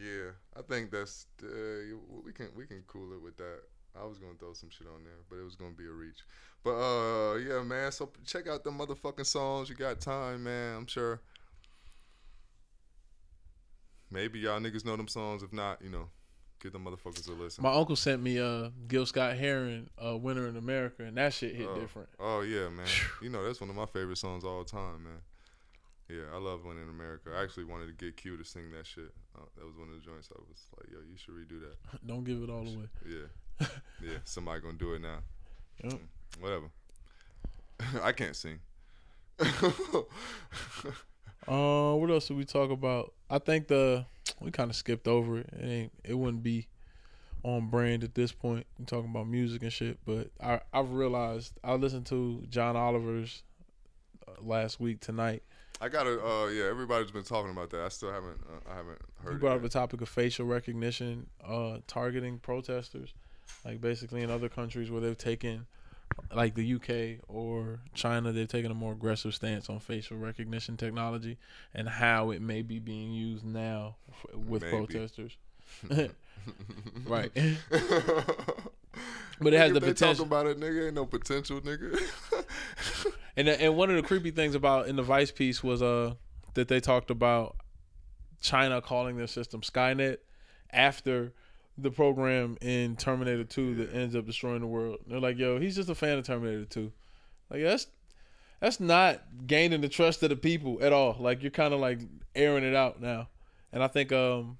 yeah. I think that's uh, we can we can cool it with that. I was gonna throw some shit on there, but it was gonna be a reach. But uh, yeah, man. So check out the motherfucking songs. You got time, man. I'm sure. Maybe y'all niggas know them songs. If not, you know, give them motherfuckers a listen. My uncle sent me uh Gil Scott Heron, uh, "Winter in America," and that shit hit oh. different. Oh yeah, man. you know that's one of my favorite songs all the time, man. Yeah, I love Winter in America. I actually wanted to get Q to sing that shit. Uh, that was one of the joints I was like, yo, you should redo that. Don't give it all away. Yeah, yeah. Somebody gonna do it now. Yep. Whatever. I can't sing. Uh, what else did we talk about? I think the we kind of skipped over it. It ain't. It wouldn't be on brand at this point. We talking about music and shit, but I I've realized I listened to John Oliver's uh, last week tonight. I gotta. Uh, yeah. Everybody's been talking about that. I still haven't. Uh, I haven't heard. He it brought up the topic of facial recognition, uh, targeting protesters, like basically in other countries where they've taken, like the UK or China, they've taken a more aggressive stance on facial recognition technology and how it may be being used now with Maybe. protesters. right. But it has the potential- Talk about it, nigga. Ain't no potential, nigga. And and one of the creepy things about in the Vice piece was uh that they talked about China calling their system Skynet after the program in Terminator 2 that ends up destroying the world. They're like, "Yo, he's just a fan of Terminator 2." Like that's that's not gaining the trust of the people at all. Like you're kind of like airing it out now. And I think um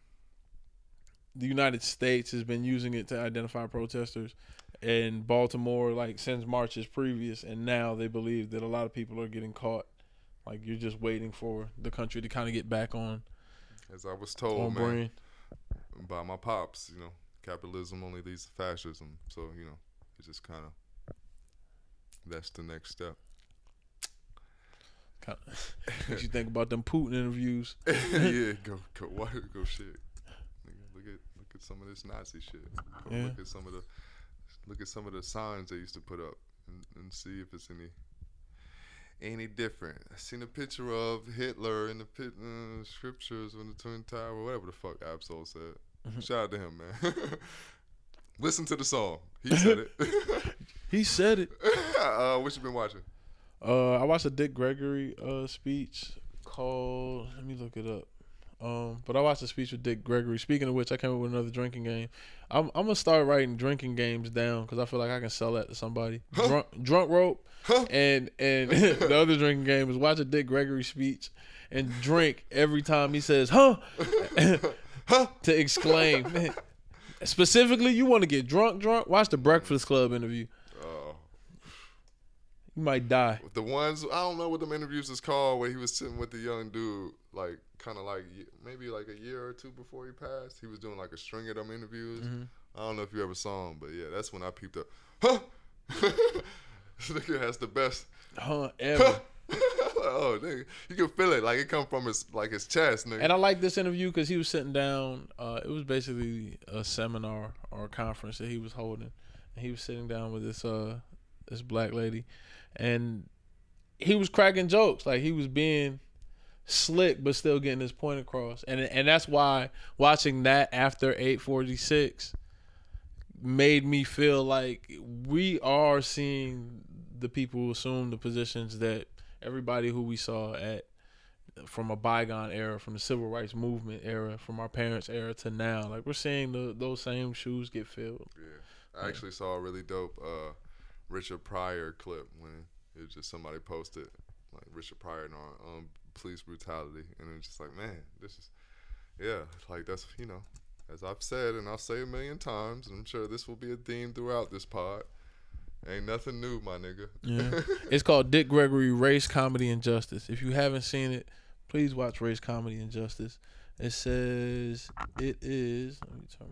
the United States has been using it to identify protesters in Baltimore like since March's previous and now they believe that a lot of people are getting caught. Like you're just waiting for the country to kind of get back on As I was told, man, brain. by my pops, you know, capitalism only leads to fascism. So you know, it's just kind of that's the next step. Kind of makes you think about them Putin interviews. yeah, go go what go shit. Look at look at some of this Nazi shit. Go Yeah. Look at some of the look at some of the signs they used to put up and, and see if it's any any different. I seen a picture of Hitler in the pit, uh, scriptures on the Twin Tower, whatever the fuck Ab-Soul said. Mm-hmm. Shout out to him, man. Listen to the song. He said it. He said it. uh, what you been watching? Uh, I watched a Dick Gregory uh speech called. Let me look it up. Um, but I watched a speech with Dick Gregory. Speaking of which, I came up with another drinking game. I'm I'm gonna start writing drinking games down because I feel like I can sell that to somebody. Drunk drunk rope, and and the other drinking game is watch a Dick Gregory speech and drink every time he says "huh" huh? to exclaim. Specifically, you want to get drunk, drunk. Watch the Breakfast Club interview. Uh, You might die. the ones I don't know what them interviews is called where he was sitting with the young dude, like kind of like maybe like a year or two before he passed. He was doing like a string of them interviews. I don't know if you ever saw him, but yeah, that's when I peeped up. Huh? this nigga has the best. Huh? Ever. oh, nigga, you can feel it like it come from his like his chest, nigga. And I like this interview because he was sitting down. Uh, it was basically a seminar or a conference that he was holding, and he was sitting down with this uh this black lady, and he was cracking jokes like he was being slick but still getting his point across, and and that's why watching that after eight forty six made me feel like we are seeing the people who assume the positions that everybody who we saw at from a bygone era, from the civil rights movement era, from our parents' era to now. Like we're seeing the, those same shoes get filled. Yeah, I actually saw a really dope uh, Richard Pryor clip when it was just somebody posted like Richard Pryor and on um, police brutality, and it's just like, man, this is yeah, like that's you know, as I've said and I'll say a million times, and I'm sure this will be a theme throughout this pod. Ain't nothing new, my nigga. Yeah. it's called Dick Gregory Race Comedy and Justice. If you haven't seen it, please watch Race Comedy and Justice. It says it is. Let me turn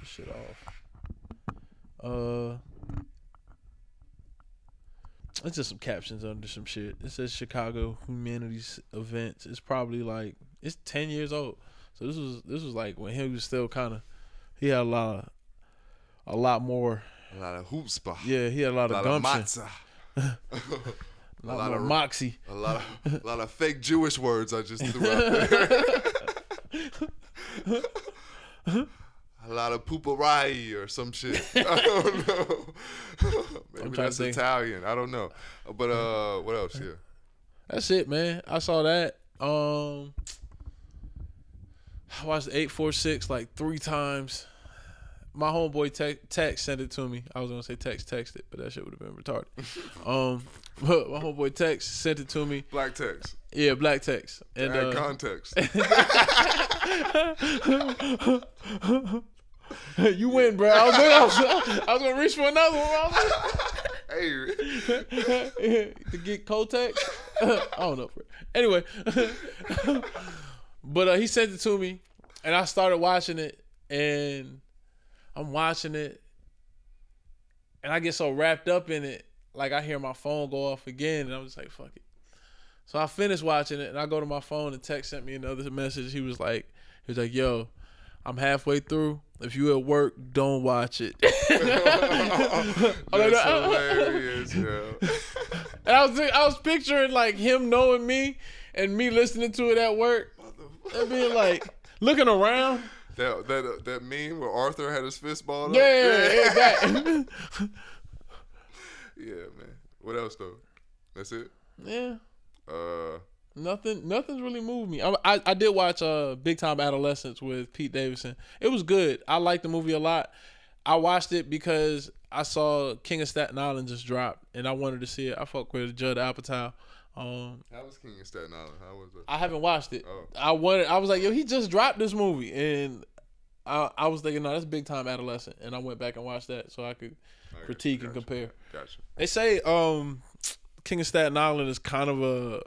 this shit off. Uh, it's just some captions under some shit. It says Chicago Humanities Events. It's probably like it's ten years old. So this was this was like when he was still kind of he had a lot of a lot more. a lot of hoopspa. Yeah, he had a lot a of lot of gumption, matzah. a lot, lot of- moxie. A lot of a lot of fake Jewish words I just threw out there. a lot of pooperai or some shit. I don't know. Maybe that's. Italian. I don't know. But uh, what else? Yeah. That's it, man. I saw that. Um, I watched eight four six like three times. My homeboy te- text sent it to me. I was gonna say text text it, but that shit would have been retarded. um, but my homeboy text sent it to me. Black text. Yeah, black text. And uh, context. you win, bro. I was, I, was, I was gonna reach for another one. Hey, to get Kotex. I don't know. Anyway, but uh, he sent it to me, and I started watching it, and I'm watching it, and I get so wrapped up in it, like I hear my phone go off again, and I'm just like, "Fuck it." So I finished watching it, and I go to my phone, and text sent me another message. He was like, "He was like, yo." I'm halfway through. If you at work, don't watch it. I'm that's "Uh, hilarious, yo. And I was I was picturing like him knowing me and me listening to it at work and being like looking around. That that that meme where Arthur had his fist balled up. Yeah, yeah, yeah, that. Yeah, man. What else though? That's it. yeah. Uh, Nothing, nothing's really moved me. I, I, I did watch uh Big Time Adolescence with Pete Davidson. It was good. I liked the movie a lot. I watched it because I saw King of Staten Island just drop, and I wanted to see it. I fuck with Judd Apatow. Um, how was King of Staten Island? How was it? I haven't watched it. Oh. I wanted. I was like, yo, he just dropped this movie, and I, I was thinking, no, that's Big Time Adolescent, and I went back and watched that so I could Okay, critique and compare. Gotcha. They say um, King of Staten Island is kind of a.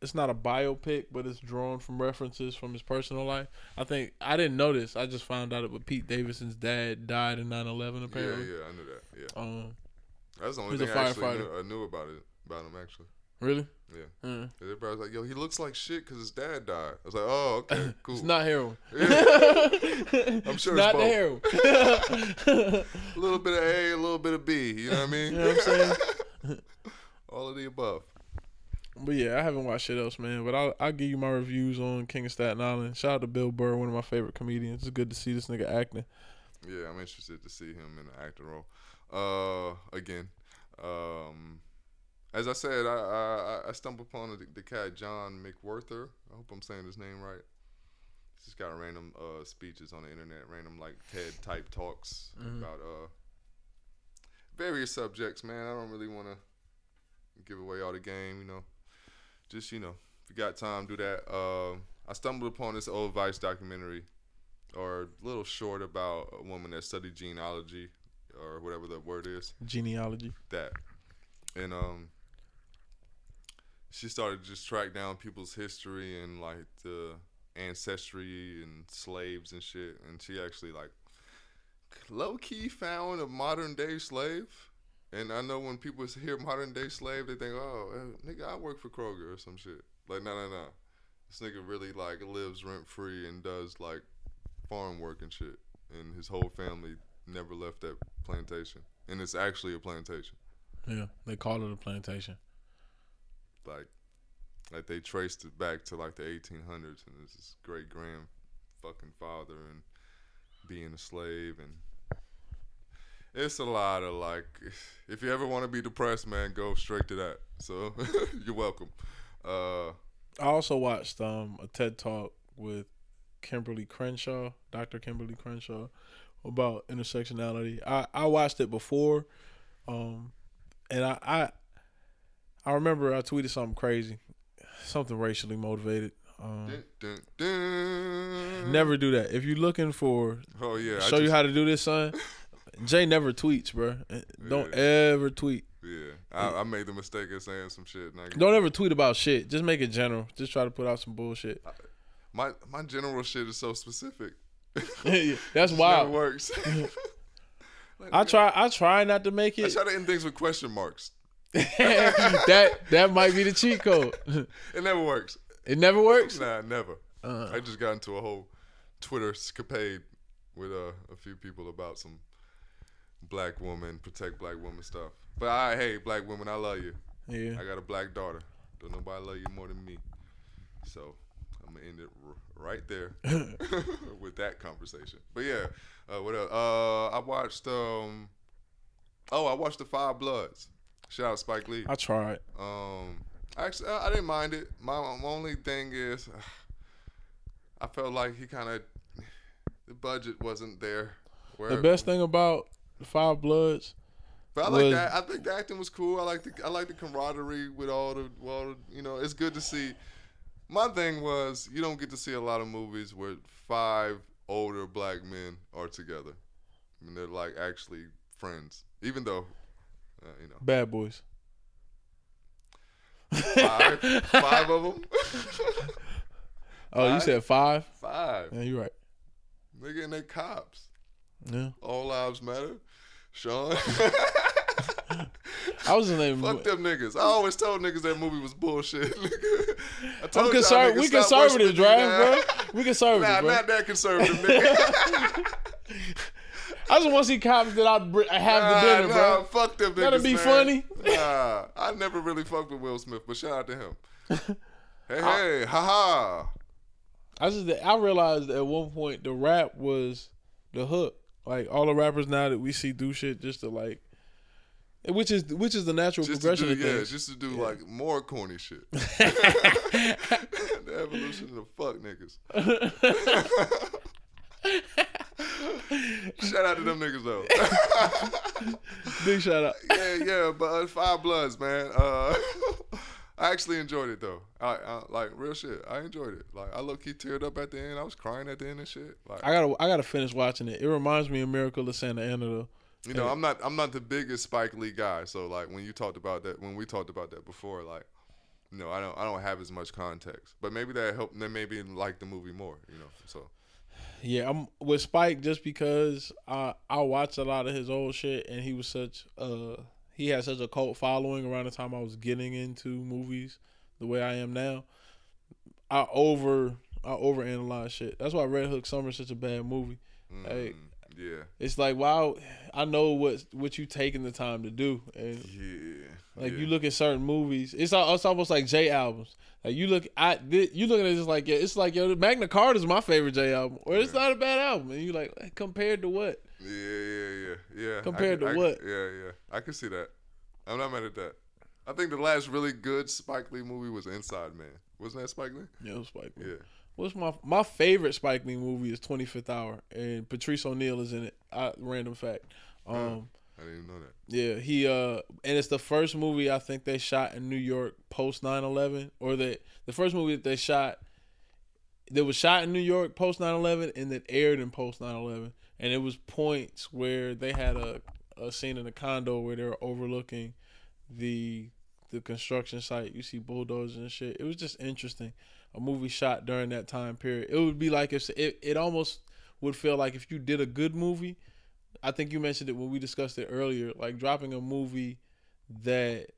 It's not a biopic, but it's drawn from references from his personal life. I think I didn't know this. I just found out that Pete Davidson's dad died in 9/11. Yeah, Apparently, yeah, I knew that. Yeah, um, that's the only thing I actually knew, I knew about it about him actually. Really? Yeah. Mm. Everybody was like, "Yo, he looks like shit because his dad died." I was like, "Oh, okay, cool." It's not heroin. I'm sure not it's the both. heroin. a little bit of A, a little bit of B. You know what I mean? You know what I'm saying? All of the above. But yeah, I haven't watched shit else, man. But I'll, I'll give you my reviews on King of Staten Island. Shout out to Bill Burr, one of my favorite comedians. It's good to see this nigga acting. Yeah, I'm interested to see him in the acting role. Uh, again, um, as I said, I I, I stumbled upon the, the cat John McWhorter. I hope I'm saying his name right. He's just got random uh speeches on the internet, random like TED type talks Mhm. about uh various subjects. Man, I don't really want to give away all the game. You know, just you know, if you got time, do that. Um, I stumbled upon this old Vice documentary or a little short about a woman that studied genealogy or whatever the word is Genealogy. that and um she started to just track down people's history and like the ancestry and slaves and shit and she actually like low key found a modern day slave and I know when people hear modern day slave they think oh uh, nigga I work for Kroger or some shit. Like no no no this nigga really like lives rent free and does like farm work and shit. And his whole family never left that plantation. And it's actually a plantation. Yeah, they call it a plantation. like like they traced it back to like the 1800s and it's his great grand fucking father and being a slave and it's a lot of like if you ever want to be depressed man go straight to that so you're welcome uh I also watched um a TED talk with Kimberlé Crenshaw, Dr. Kimberlé Crenshaw, about intersectionality. I I watched it before, um, and I I I remember I tweeted something crazy, something racially motivated. Um, dun, dun, dun. never do that. If you're looking for oh yeah I show you how to do this, son. Jay never tweets, bro. Don't ever tweet. yeah I, I made the mistake of saying some shit I, Don't ever tweet about shit. Just make it general. Just try to put out some bullshit. my my general shit is so specific That's It wild. works Like, I try. I try not to make it. I try to end things with question marks. that that might be the cheat code. It never works. It never works. Nah, never. Uh, I just got into a whole Twitter escapade with uh, a few people about some black woman, protect black woman stuff. But I, hey, black women, I love you. yeah. I got a black daughter. Don't nobody love you more than me. So I'm gonna end it r- right there with that conversation. But yeah, uh, what else? Uh, I watched. Um, oh, I watched the Five Bloods. Shout out Spike Lee. I tried. Um, actually, I, I didn't mind it. My, my only thing is, I felt like he kind of the budget wasn't there. Where, The best thing about the Five Bloods, but I like that. I think the acting was cool. I like the I like the camaraderie with all the well, you know, it's good to see. My thing was you don't get to see a lot of movies where five older black men are together. I mean, they're like actually friends, even though, uh, you know, Bad Boys. five five of them. Oh, you said five? five. Yeah, you're right. They getting their cops. Yeah. All lives matter. Sean. I was in name. Fuck them niggas. I always told niggas that movie was bullshit. I I'm told y'all conser- we conservative, me, bro. We conservative, Nah, bro. not that conservative, nigga. I just want to see cops that I br- I have nah, the dinner, nah, bro. Fuck them niggas, That'd be man. funny. Nah, I never really fucked with Will Smith, but shout out to him. Hey, hey, haha. I just I realized at one point the rap was the hook. Like all the rappers now that we see do shit just to like, which is which is the natural Just progression do, of yeah, things. just to do like more corny shit. the evolution of the fuck niggas. Shout out to them niggas though. Big shout out. yeah, yeah, but uh, Five Bloods, man. Uh, I actually enjoyed it though. I, I like real shit. I enjoyed it. Like I low key teared up at the end. I was crying at the end and shit. Like I gotta I gotta finish watching it. It reminds me of Miracle of Santa Ana though. you know, I'm not I'm not the biggest Spike Lee guy. So like when you talked about that, when we talked about that before, like. You know, I don't. I don't have as much context, but maybe that helped. Then maybe like the movie more. You know, so Yeah, I'm with Spike just because I I watched a lot of his old shit and he was such uh he had such a cult following around the time I was getting into movies the way I am now. I over I overanalyze shit. That's why Red Hook Summer is such a bad movie. Mm, Hey. yeah, It's like wow, I know what what you taking the time to do, and yeah. like yeah. you look at certain movies, it's it's almost like J albums. Like you look at thi- you look at it just like yeah, it's like yo, Magna Carta is my favorite J album, or it's Yeah. not a bad album, and you like compared to what? Yeah, yeah, yeah, yeah. I Compared can- to I- what? Yeah, yeah. I can see that. I'm not mad at that. I think the last really good Spike Lee movie was Inside Man. Wasn't that Spike Lee? Yeah, it was Spike Lee. Yeah. What's my my favorite Spike Lee movie is Twenty Fifth Hour, and Patrice O'Neal is in it. I, random fact. Um, I didn't even know that. yeah, he uh, and it's the first movie I think they shot in New York post 9-11, or the the first movie that they shot that was shot in New York post 9-11 and that aired in post 9-11. And it was points where they had a a scene in a condo where they were overlooking the the construction site. You see bulldozers and shit. It was just interesting. A movie shot during that time period. It would be like if it, it almost would feel like if you did a good movie. I think you mentioned it when we discussed it earlier. Like dropping a movie that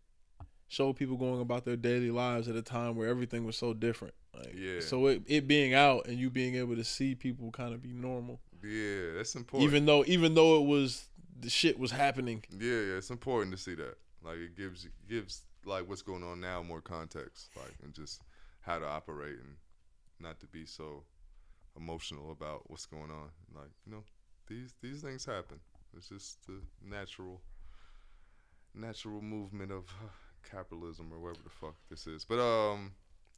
showed people going about their daily lives at a time where everything was so different. Like, Yeah. So it, it being out and you being able to see people kind of be normal, Yeah, that's important. even though even though it was the shit was happening. yeah, yeah, it's important to see that. Like it gives gives like what's going on now more context, like and just how to operate and not to be so emotional about what's going on. Like you know, these these things happen. It's just the natural natural movement of capitalism or whatever the fuck this is. But um,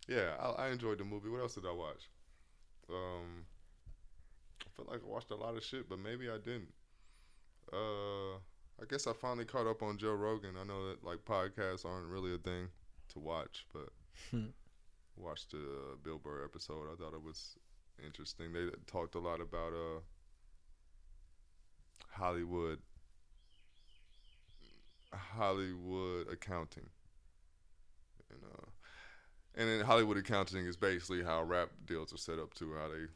yeah, I, I enjoyed the movie. What else did I watch? Um, felt like I watched a lot of shit, but maybe I didn't. Uh, I guess I finally caught up on Joe Rogan. I know that like podcasts aren't really a thing to watch, but Hmm. watched the uh, Bill Burr episode. I thought it was interesting. They talked a lot about uh Hollywood Hollywood accounting. And uh and then Hollywood accounting is basically how rap deals are set up too, how they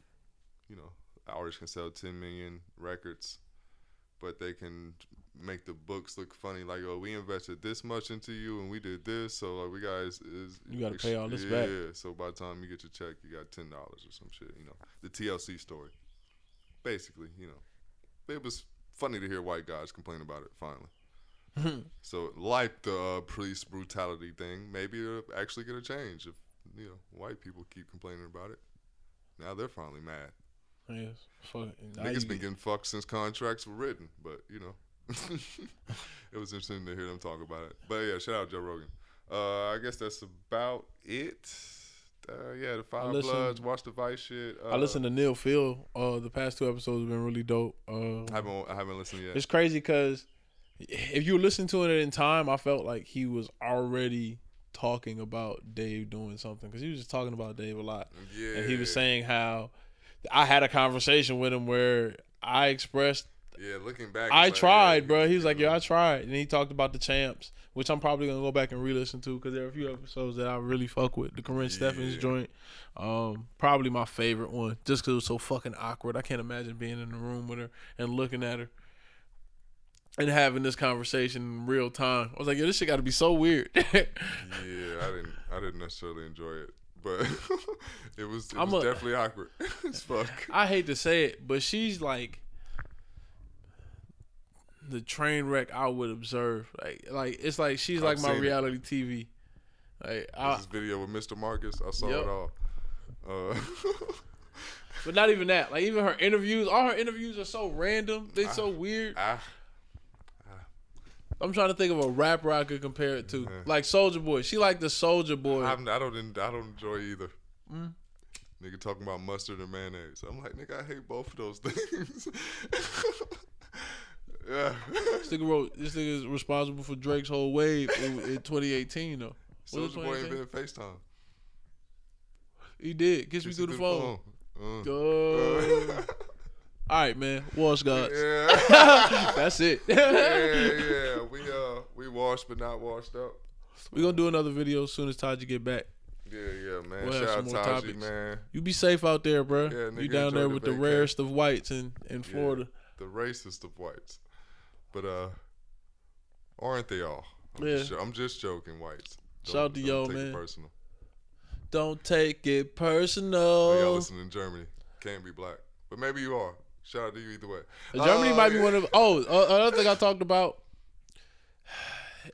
you know, artists can sell 10 million records but they can make the books look funny like oh we invested this much into you and we did this so like we guys is You gotta pay all this yeah, back. yeah so by the time you get your check you got ten dollars or some shit you know. The TLC story. Basically you know. It was funny to hear white guys complain about it finally. So like the uh, police brutality thing maybe it'll actually get a change if you know white people keep complaining about it. Now they're finally mad Yes. Fuck. Niggas been getting fucked since contracts were written, but you know, it was interesting to hear them talk about it. But yeah, shout out Joe Rogan. Uh, I guess that's about it. Uh, yeah, the Five listened- Bloods, watch the Vice shit. Uh, I listened to Neil Phil. Uh, the past two episodes have been really dope. Uh, I haven't I haven't listened yet. It's crazy because if you listen to it in time, I felt like he was already talking about Dave doing something because he was just talking about Dave a lot, Yeah, and he was saying how I had a conversation with him where I expressed yeah, looking back, I like, tried, yeah, bro. He was like, "Yo, I tried," and he talked about the champs, which I'm probably gonna go back and re-listen to because there are a few episodes that I really fuck with. The Karrine Steffans joint, um, probably my favorite one, just because it was so fucking awkward. I can't imagine being in the room with her and looking at her and having this conversation in real time. I was like, "Yo, this shit got to be so weird." yeah, I didn't I didn't necessarily enjoy it, but it was it I'm was a- definitely awkward as fuck. I hate to say it, but she's like the train wreck I would observe. Like, like it's like she's I've like my seen it. reality TV. Like, I, this video with Mr. Marcus, I saw Yep. it all. Uh, But not even that. Like even her interviews, all her interviews are so random. They are so weird. I, I'm trying to think of a rapper I could compare it to. Yeah. Like Soulja Boy. She like the Soulja Boy. I'm, I don't I don't enjoy either. Mm. Nigga talking about mustard and mayonnaise. I'm like, nigga, I hate both of those things. yeah. this nigga wrote. This nigga is responsible for Drake's whole wave in, in 2018 though. Soulja Boy ain't been in FaceTime. He did. Kiss me through the through phone. Uh. Go. All right, man. Wash gods. yeah. That's it. yeah, yeah. We uh we washed but not washed up. We're gonna do another video as soon as Taji get back. Yeah, yeah, man. We'll have Shout some out more Taji, topics. man. You be safe out there, bro. Yeah, nigga, you down there with the the rarest of whites in in Yeah. Florida. The racist of whites. But uh Aren't they all? I'm, Yeah. just, I'm just joking, whites. Shout out to take man. It personal. Don't take it Oh, y'all listening listen in Germany. Can't be black, but maybe you are. Shout out to you either way. Germany Uh, might be one of. Oh, uh, another thing I talked about.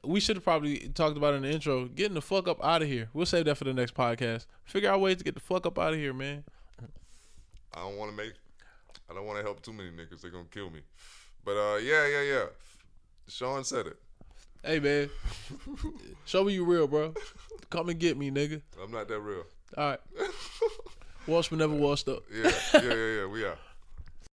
We should have probably talked about in the intro. Getting the fuck up out of here. We'll save that for the next podcast. Figure out ways to get the fuck up out of here, man. I don't want to make. I don't want to help too many niggas. They're gonna kill me. But uh, yeah, yeah, yeah. Sean said it. Hey, man. Show me you real, bro. Come and get me, nigga. I'm not that real. All right. Wash but never washed up. Yeah, yeah, yeah, yeah. We out.